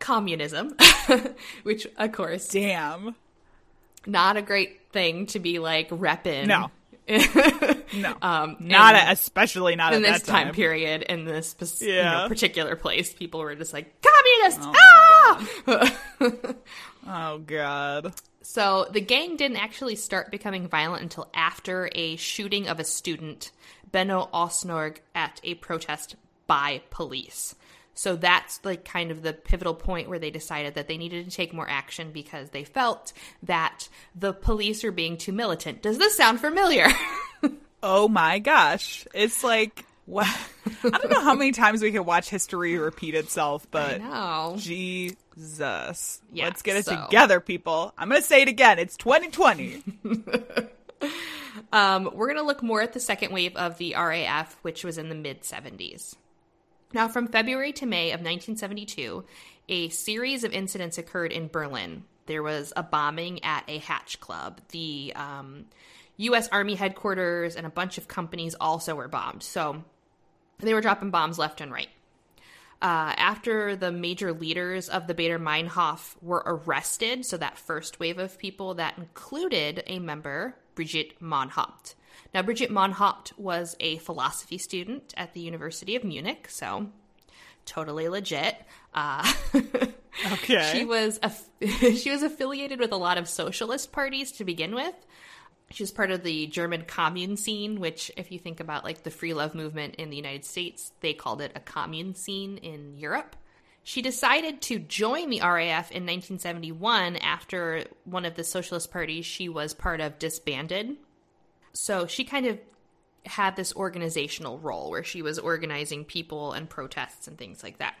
communism, which, of course, damn, not a great thing to be like repping. No. no, um, not a, especially not in this time. time. period in this yeah. you know, particular place. People were just like communists. Oh, ah! oh god. So the gang didn't actually start becoming violent until after a shooting of a student, Benno Ohnesorg, at a protest by police. So that's like kind of the pivotal point where they decided that they needed to take more action because they felt that the police are being too militant. Does this sound familiar? oh my gosh. It's like what I don't know how many times we can watch history repeat itself, but Jesus. Yeah, Let's get it so. together, people. I'm going to say it again. It's 2020. um, we're going to look more at the second wave of the RAF, which was in the mid 70s. Now, from February to May of 1972, a series of incidents occurred in Berlin. There was a bombing at a hatch club. The um, U.S. Army headquarters and a bunch of companies also were bombed. So they were dropping bombs left and right. Uh, after the major leaders of the Baader Meinhof were arrested, so that first wave of people that included a member, Brigitte Mohnhaupt. Now, Brigitte Mohnhaupt was a philosophy student at the University of Munich, so totally legit. Uh, okay. she was she was affiliated with a lot of socialist parties to begin with. She was part of the German commune scene, which, if you think about like the free love movement in the United States, they called it a commune scene in Europe. She decided to join the RAF in 1971 after one of the socialist parties she was part of disbanded. So she kind of had this organizational role where she was organizing people and protests and things like that.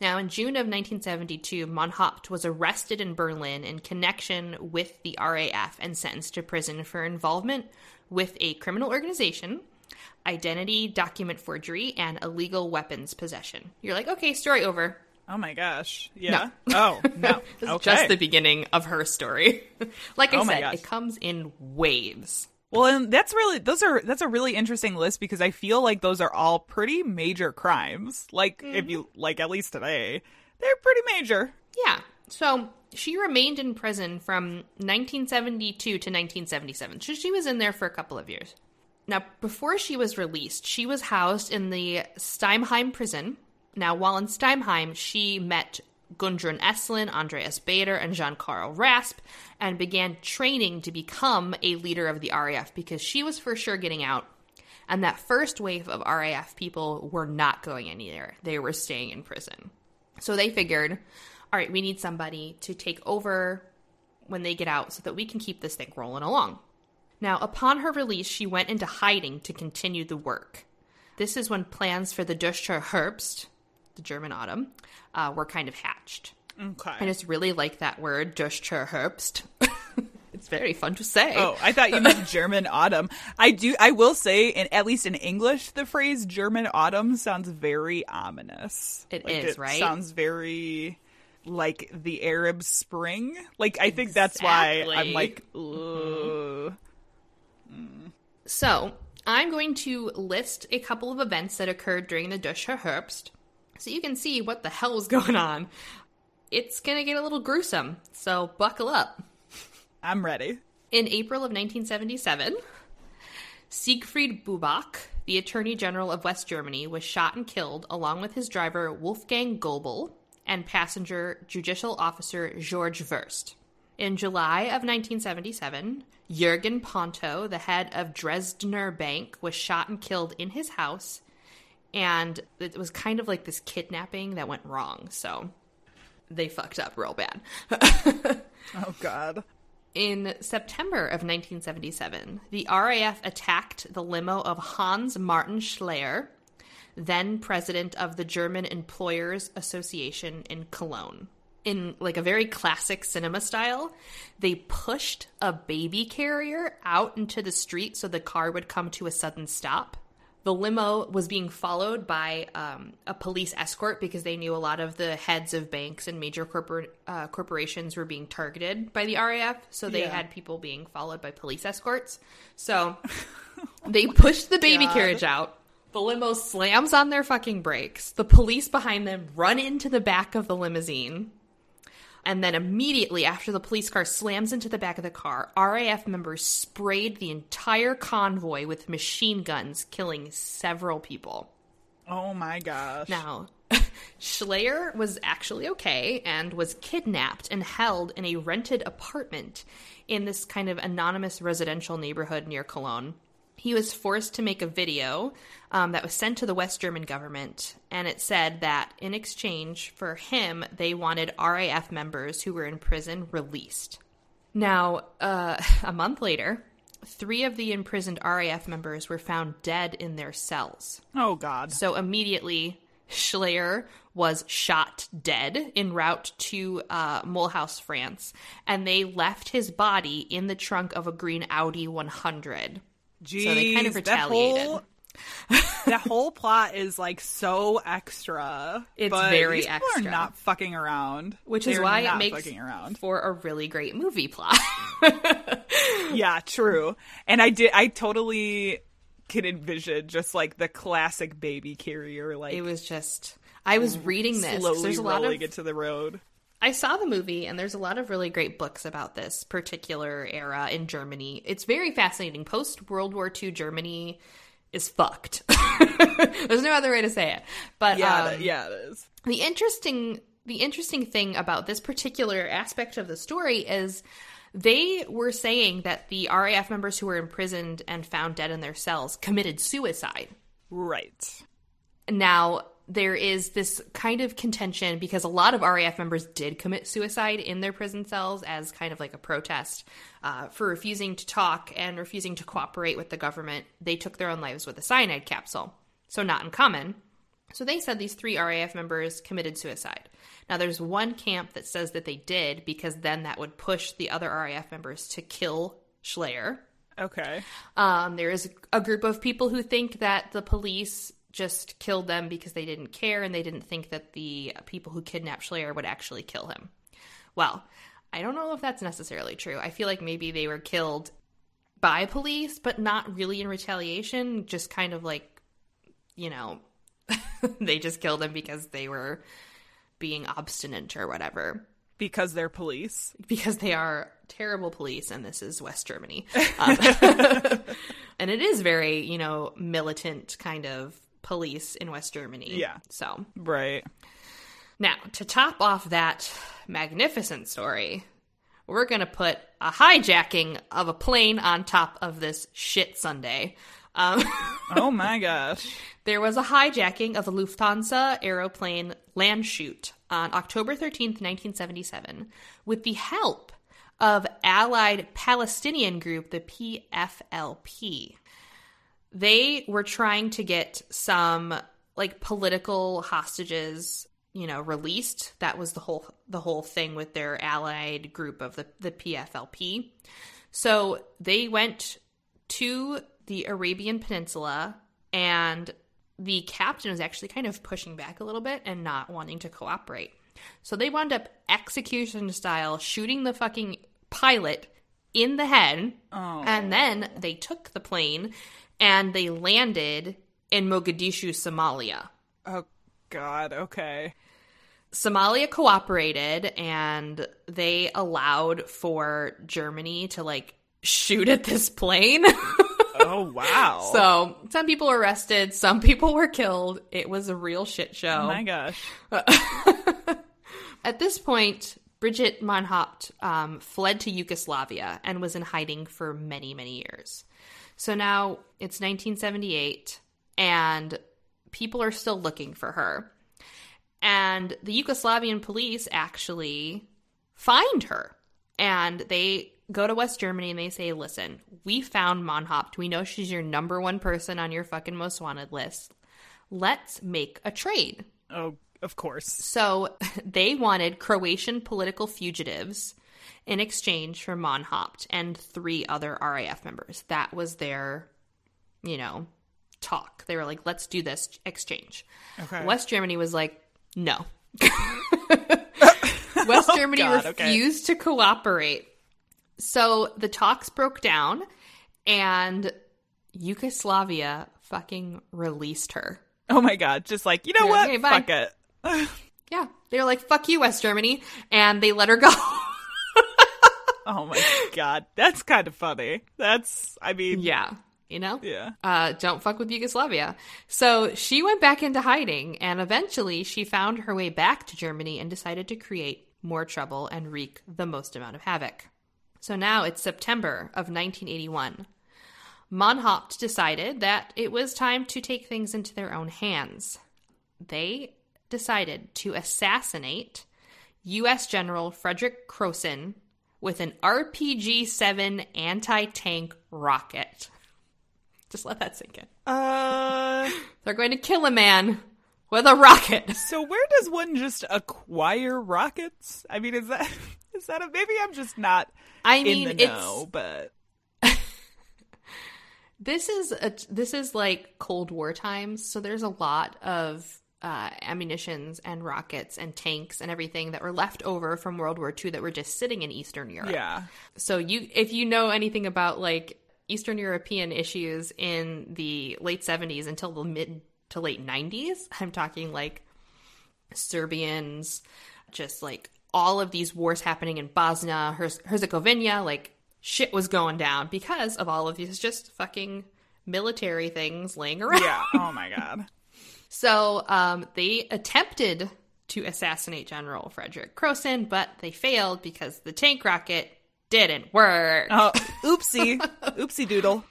Now, in June of 1972, Mohnhaupt was arrested in Berlin in connection with the RAF and sentenced to prison for involvement with a criminal organization, identity document forgery, and illegal weapons possession. You're like, okay, story over. Oh my gosh. Yeah. No. Oh, no. this okay. is just the beginning of her story. like oh I oh said, it comes in waves. Well, and that's really those are that's a really interesting list because I feel like those are all pretty major crimes. Like mm-hmm. if you like at least today, they're pretty major. Yeah. So she remained in prison from 1972 to 1977. So she was in there for a couple of years. Now, before she was released, she was housed in the Stammheim prison. Now, while in Stammheim, she met Gudrun Ensslin, Andreas Baader, and Jan Carl Raspe, and began training to become a leader of the RAF because she was for sure getting out. And that first wave of RAF people were not going anywhere, they were staying in prison. So they figured, all right, we need somebody to take over when they get out so that we can keep this thing rolling along. Now, upon her release, she went into hiding to continue the work. This is when plans for the Deutscher Herbst, the German autumn, uh, were kind of hatched. Okay. I just really like that word, Deutscher Herbst. it's very fun to say. Oh, I thought you meant German autumn. I do. I will say, in at least in English, the phrase German autumn sounds very ominous. It like is, it right? Sounds very like the Arab Spring. Like I think that's why I'm like. Mm. So I'm going to list a couple of events that occurred during the Deutscher Herbst so you can see what the hell was going on. It's gonna get a little gruesome, so buckle up. I'm ready. In April of 1977, Siegfried Buback, the Attorney General of West Germany, was shot and killed along with his driver Wolfgang Goebel and passenger Judicial Officer George Wurst. In July of 1977, Jurgen Ponto, the head of Dresdner Bank, was shot and killed in his house and it was kind of like this kidnapping that went wrong. So they fucked up real bad. oh, God. In September of 1977, the RAF attacked the limo of Hans Martin Schleyer, then president of the German Employers Association in Cologne. In like a very classic cinema style, they pushed a baby carrier out into the street so the car would come to a sudden stop the limo was being followed by um, a police escort because they knew a lot of the heads of banks and major corpor- uh, corporations were being targeted by the RAF. So they Yeah. had people being followed by police escorts. So they pushed the baby God. carriage out. The limo slams on their fucking brakes. The police behind them run into the back of the limousine. And then immediately after the police car slams into the back of the car, RAF members sprayed the entire convoy with machine guns, killing several people. Oh my gosh. Now, Schleyer was actually okay and was kidnapped and held in a rented apartment in this kind of anonymous residential neighborhood near Cologne. He was forced to make a video um, that was sent to the West German government, and it said that in exchange for him, they wanted RAF members who were in prison released. Now, uh, a month later, three of the imprisoned RAF members were found dead in their cells. Oh God. So immediately, Schleyer was shot dead en route to uh, Mulhouse, France, and they left his body in the trunk of a green Audi 100. Jeez, so they kind of that retaliated. whole- that whole plot is like so extra. It's but very extra. are not fucking around. Which is why it makes fucking around. for a really great movie plot. yeah, true. And I did. I totally can envision just like the classic baby carrier. Like it was just. I was reading this. slowly There's a lot rolling of into the road. I saw the movie, and there's a lot of really great books about this particular era in Germany. It's very fascinating. Post World War II Germany is fucked. there's no other way to say it. But Yeah, um, yeah, it is. the interesting the interesting thing about this particular aspect of the story is they were saying that the RAF members who were imprisoned and found dead in their cells committed suicide. Right. Now, there is this kind of contention because a lot of RAF members did commit suicide in their prison cells as kind of like a protest uh, for refusing to talk and refusing to cooperate with the government. They took their own lives with a cyanide capsule. So, not uncommon. So, they said these three RAF members committed suicide. Now, there's one camp that says that they did because then that would push the other RAF members to kill Schleyer. Okay. Um, there is a group of people who think that the police just killed them because they didn't care and they didn't think that the people who kidnapped Schleyer would actually kill him. Well, I don't know if that's necessarily true. I feel like maybe they were killed by police, but not really in retaliation, just kind of like, you know, they just killed him because they were being obstinate or whatever. Because they're police. Because they are terrible police, and this is West Germany. Um, and it is very, you know, militant kind of police in West Germany. Yeah. So, Right. now to top off that magnificent story, we're going to put a hijacking of a plane on top of this shit Sunday. Um, oh my gosh. There was a hijacking of a Lufthansa aeroplane Landshut on October 13th, 1977, with the help of allied Palestinian group, the PFLP. They were trying to get some like political hostages, you know, released. That was the whole the whole thing with their allied group of the, the PFLP. So they went to the Arabian Peninsula and the captain was actually kind of pushing back a little bit and not wanting to cooperate. So they wound up execution style shooting the fucking pilot in the head. Oh. And then they took the plane and they landed in Mogadishu, Somalia. Oh God. Okay. Somalia cooperated and they allowed for Germany to like shoot at this plane. Oh wow. So some people were arrested, some people were killed. It was a real shit show. Oh my gosh. At this point, Bridget Mohnhaupt um, fled to Yugoslavia and was in hiding for many, many years. So now it's 1978, and people are still looking for her. And the Yugoslavian police actually find her. And they go to West Germany and they say, listen, we found Mohnhaupt. We know she's your number one person on your fucking most wanted list. Let's make a trade. Oh, of course. So they wanted Croatian political fugitives in exchange for Mohnhaupt and three other RAF members. That was their, you know, talk. They were like, let's do this exchange. Okay. West Germany was like, no. West Germany oh, God, okay. refused to cooperate. So the talks broke down and Yugoslavia fucking released her. Oh my god, just like, you know Yeah, what? okay, bye. Fuck it. Yeah. They were like, fuck you, West Germany. And they let her go. Oh my god, that's kind of funny. That's, I mean, yeah. You know? yeah. uh, don't fuck with Yugoslavia. So she went back into hiding, and eventually she found her way back to Germany and decided to create more trouble and wreak the most amount of havoc. So now it's September of 1981. Mohnhaupt decided that it was time to take things into their own hands. They decided to assassinate U.S. General Frederick Kroesen with an RPG 7 anti tank rocket. Just let that sink in. Uh, They're going to kill a man with a rocket. so where does one just acquire rockets? I mean, is that is that a maybe I'm just not I mean, in the it's know, but this is a this is like Cold War times, so there's a lot of uh, ammunitions and rockets and tanks and everything that were left over from World War II that were just sitting in Eastern Europe. yeah. So you, if you know anything about like Eastern European issues in the late seventies until the mid to late nineties, I'm talking like Serbians, just like all of these wars happening in Bosnia, Herz- Herzegovina, like shit was going down because of all of these just fucking military things laying around. Yeah. Oh my god. So um, they attempted to assassinate General Frederick Kroesen, but they failed because the tank rocket didn't work. Oh, oopsie, oopsie doodle.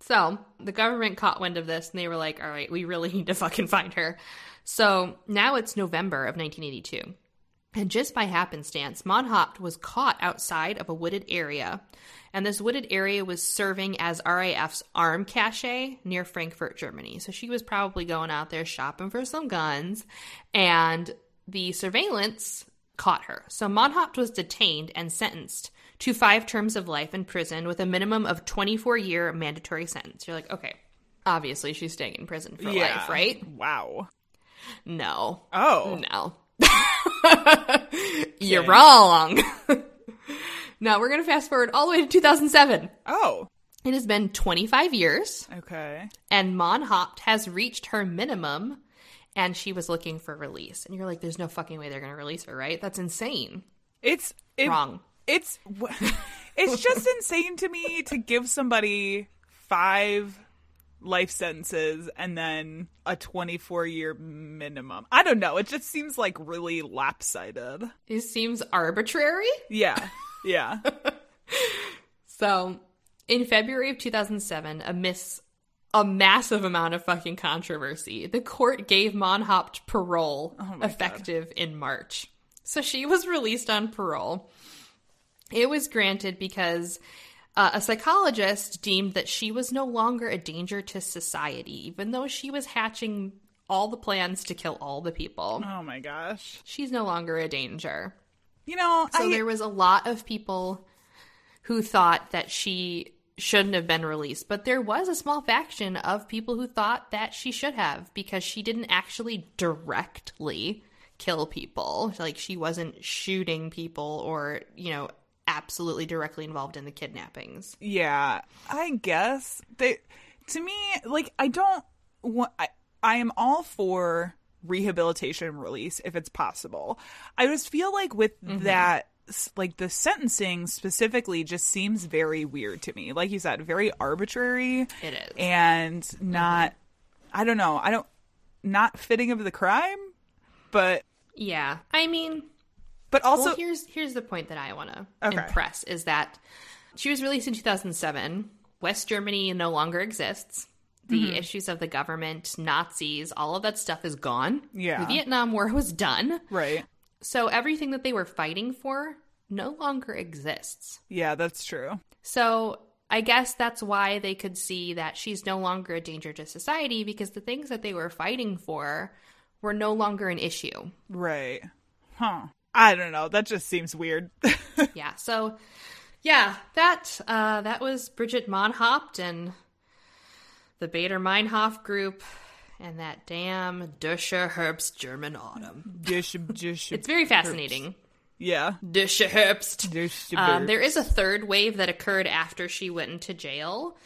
So the government caught wind of this and they were like, all right, we really need to fucking find her. So now it's November of 1982. And just by happenstance, Mohnhaupt was caught outside of a wooded area. And this wooded area was serving as RAF's arm cache near Frankfurt, Germany. So she was probably going out there shopping for some guns. And the surveillance caught her. So Mohnhaupt was detained and sentenced to five terms of life in prison with a minimum of 24 year mandatory sentence. You're like, okay, obviously she's staying in prison for Yeah. life, right? Wow. No. Oh. No. You're wrong. now we're going to fast forward all the way to 2007. Oh. It has been 25 years, Okay. and Mohnhaupt has reached her minimum, and she was looking for release. And you're like, there's no fucking way they're going to release her, right? That's insane. It's it, Wrong. It's it's just insane to me to give somebody five life sentences and then a 24 year minimum. I don't know. It just seems like really lopsided. It seems arbitrary. Yeah. Yeah. So, in February of 2007, amidst a massive amount of fucking controversy, the court gave Mohnhaupt parole oh effective in March. So she was released on parole. It was granted because uh, a psychologist deemed that she was no longer a danger to society, even though she was hatching all the plans to kill all the people. oh my gosh. She's no longer a danger. You know, So I, there was a lot of people who thought that she shouldn't have been released, but there was a small faction of people who thought that she should have because she didn't actually directly kill people. Like she wasn't shooting people or, you know, absolutely directly involved in the kidnappings. Yeah, I guess they. To me, like I don't want. I I am all for rehabilitation and release if it's possible. I just feel like with mm-hmm. that, like the sentencing specifically, just seems very weird to me. Like you said, very arbitrary. It is. and mm-hmm. not. I don't know. I don't not fitting of the crime, but Yeah. I mean, but also well, here's here's the point that I want to Okay. impress is that she was released in 2007. West Germany no longer exists. The Mm-hmm. issues of the government, Nazis, all of that stuff is gone. Yeah. The Vietnam War was done. right. So everything that they were fighting for no longer exists. Yeah, that's true. So I guess that's why they could see that she's no longer a danger to society because the things that they were fighting for were no longer an issue. Right. Huh. I don't know. That just seems weird. yeah. So yeah, that uh, that was Bridget Mohnhaupt, and the Baader Meinhof group, and that damn Deutscher Herbst German Autumn. Dish, dish, It's very fascinating. yeah. Deutscher Herbst. Dish, Um, there is a third wave that occurred after she went into jail,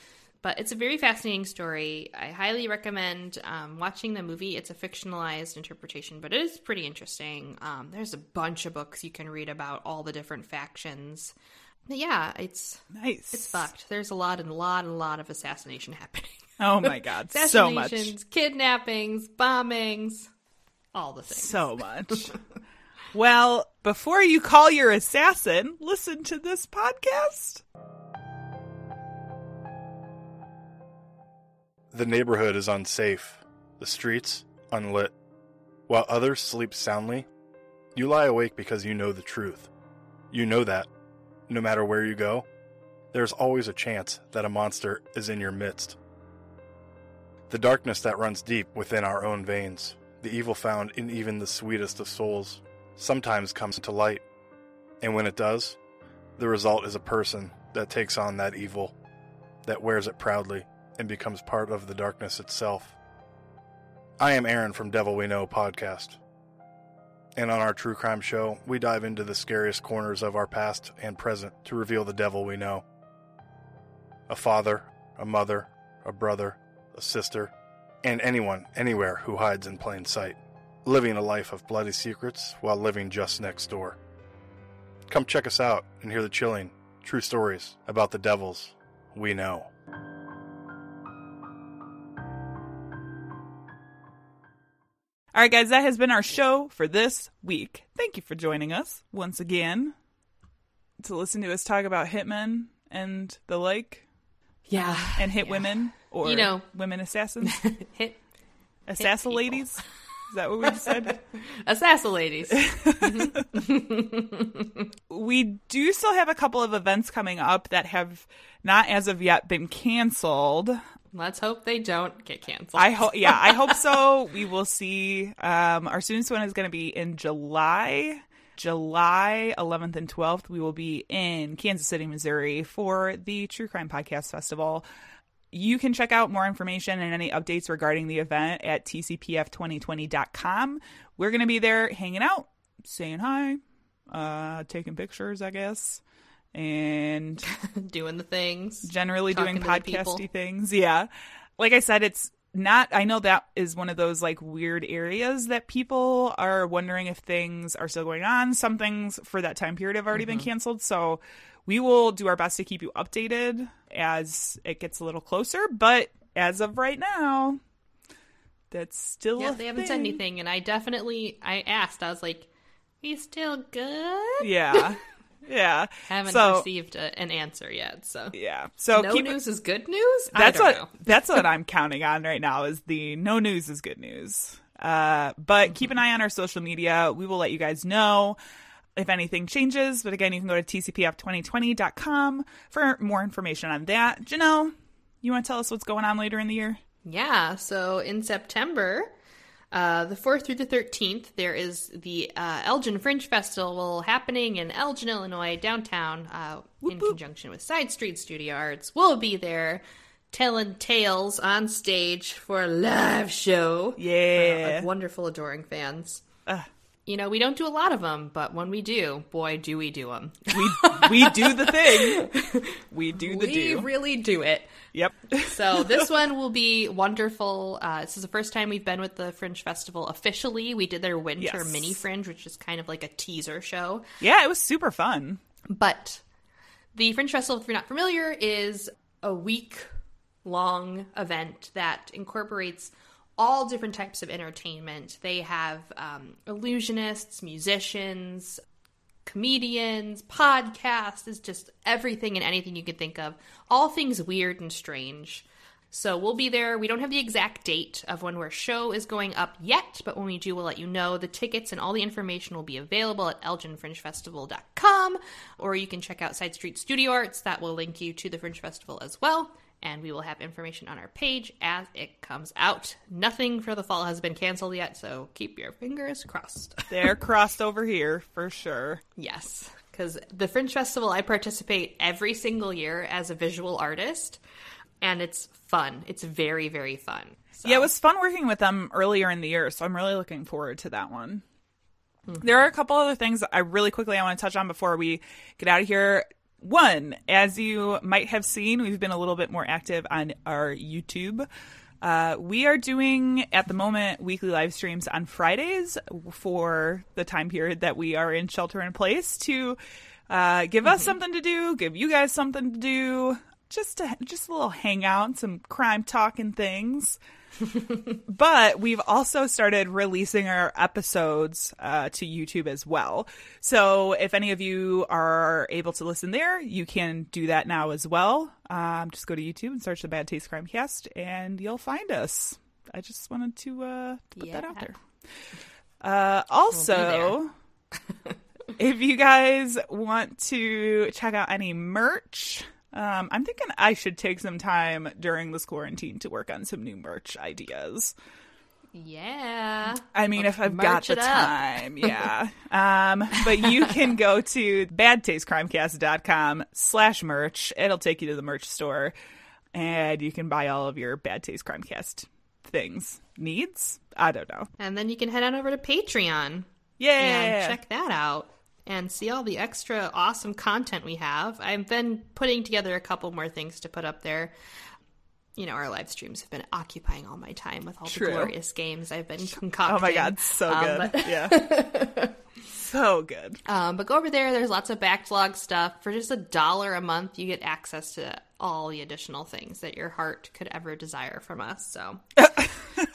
but it's a very fascinating story. I highly recommend um, watching the movie. It's a fictionalized interpretation, but it is pretty interesting. Um, there's a bunch of books you can read about all the different factions. But yeah, it's nice. It's fucked. There's a lot and a lot and a lot of assassination happening. Oh my god, so much. Kidnappings, bombings, all the things. So much. well, before you call your assassin, listen to this podcast. The neighborhood is unsafe, the streets unlit. While others sleep soundly, you lie awake because you know the truth. You know that, no matter where you go, there's always a chance that a monster is in your midst. The darkness that runs deep within our own veins, the evil found in even the sweetest of souls, sometimes comes to light. And when it does, the result is a person that takes on that evil, that wears it proudly, and becomes part of the darkness itself. I am Aaron from Devil We Know podcast. And on our true crime show, we dive into the scariest corners of our past and present to reveal the devil we know. A father, a mother, a brother, a sister, and anyone, anywhere who hides in plain sight, living a life of bloody secrets while living just next door. Come check us out and hear the chilling, true stories about the devils we know. All right, guys, that has been our show for this week. Thank you for joining us once again to listen to us talk about hitmen and the like. Yeah. And hit women or You know. women assassins. Hit Assassin ladies. Is that what we just said? Assassin ladies. we do still have a couple of events coming up that have not as of yet been canceled. Let's hope they don't get canceled. I hope, yeah, I hope so. We will see. Um, our soonest one is going to be in July, July 11th and 12th. We will be in Kansas City, Missouri for the True Crime Podcast Festival. You can check out more information and any updates regarding the event at tcpf2020.com. We're going to be there hanging out, saying hi, uh, taking pictures, I guess, and doing the things. generally doing podcasty things. Yeah. Like I said, it's not, I know that is one of those like weird areas that people are wondering if things are still going on. Some things for that time period have already been Mhm. canceled. So we will do our best to keep you updated as it gets a little closer. But as of right now, that's still Yeah, they haven't said anything, and I definitely I asked. I was like, "Are "You still good?" Yeah. Yeah. haven't So- received a, an answer yet. So yeah, so no keep- news is good news. That's I don't what know. that's what I'm counting on right now is the no news is good news. Uh, but keep an eye on our social media. We will let you guys know if anything changes. But again, you can go to tcpf2020.com for more information on that. Janelle, you want to tell us what's going on later in the year? Yeah, so in September, uh, the 4th through the 13th, there is the uh, Elgin Fringe Festival happening in Elgin, Illinois, downtown, uh, in conjunction with Side Street Studio Arts. We'll be there telling tales on stage for a live show. Yeah. Uh, wonderful, adoring fans. You know, we don't do a lot of them, but when we do, boy, do we do them. We we do the thing. We do the we do. We really do it. Yep. So this one will be wonderful. Uh, this is the first time we've been with the Fringe Festival officially. We did their winter Yes. mini Fringe, which is kind of like a teaser show. Yeah, it was super fun. But the Fringe Festival, if you're not familiar, is a week long event that incorporates all different types of entertainment. They have um, illusionists, musicians, comedians, podcasts, is just everything and anything you can think of. All things weird and strange. So we'll be there. We don't have the exact date of when our show is going up yet, but when we do, we'll let you know. The tickets and all the information will be available at elginfringefestival.com, or you can check out Side Street Studio Arts. That will link you to the Fringe Festival as well. And we will have information on our page as it comes out. Nothing for the fall has been canceled yet, so keep your fingers crossed. They're crossed over here for sure. Yes, because the Fringe Festival, I participate every single year as a visual artist. and it's fun. It's very very fun. So. Yeah, it was fun working with them earlier in the year, so I'm really looking forward to that one. Mm-hmm. There are a couple other things I really quickly I want to touch on before we get out of here. One, as you might have seen, we've been a little bit more active on our YouTube. Uh, we are doing at the moment weekly live streams on Fridays for the time period that we are in shelter in place to uh, give us something to do, give you guys something to do, just to, just a little hangout, some crime talk and things. but we've also started releasing our episodes uh, to YouTube as well. So if any of you are able to listen there, you can do that now as well. Um, just go to YouTube and search the Bad Taste Crime Cast, and you'll find us. I just wanted to, uh, to put that out there. Uh, also, if you guys want to check out any merch, um, I'm thinking I should take some time during this quarantine to work on some new merch ideas. Yeah. I mean, if I've got the time, yeah. um, but you can go to badtastecrimecast.com slash merch. It'll take you to the merch store, and you can buy all of your Bad Taste Crimecast things. Needs? I don't know. And then you can head on over to Patreon. Yeah. And check that out and see all the extra awesome content we have. I've been putting together a couple more things to put up there. You know, our live streams have been occupying all my time with all True. the glorious games I've been concocting. Oh my god, so Um, good. but- yeah. so good. Um, but go over there. There's lots of backlog stuff. For just a dollar a month, you get access to all the additional things that your heart could ever desire from us. So go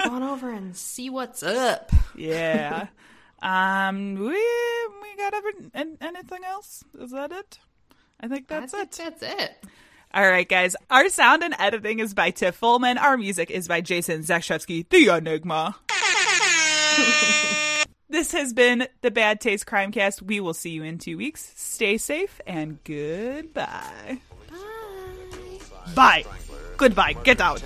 on over and see what's up. Yeah. Um we we got ever an- anything else? Is that it? I think that's I it. That's it. All right, guys. Our sound and editing is by Tiff Fullman. Our music is by Jason Zakshevsky, the Enigma. this has been the Bad Taste Crime Cast. We will see you in two weeks. Stay safe and goodbye. Bye. Goodbye. Get out.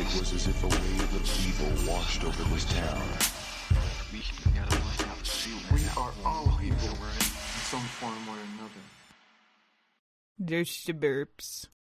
It was as if a wave of evil washed over this town. We are all evil in some form or another. There's the burps.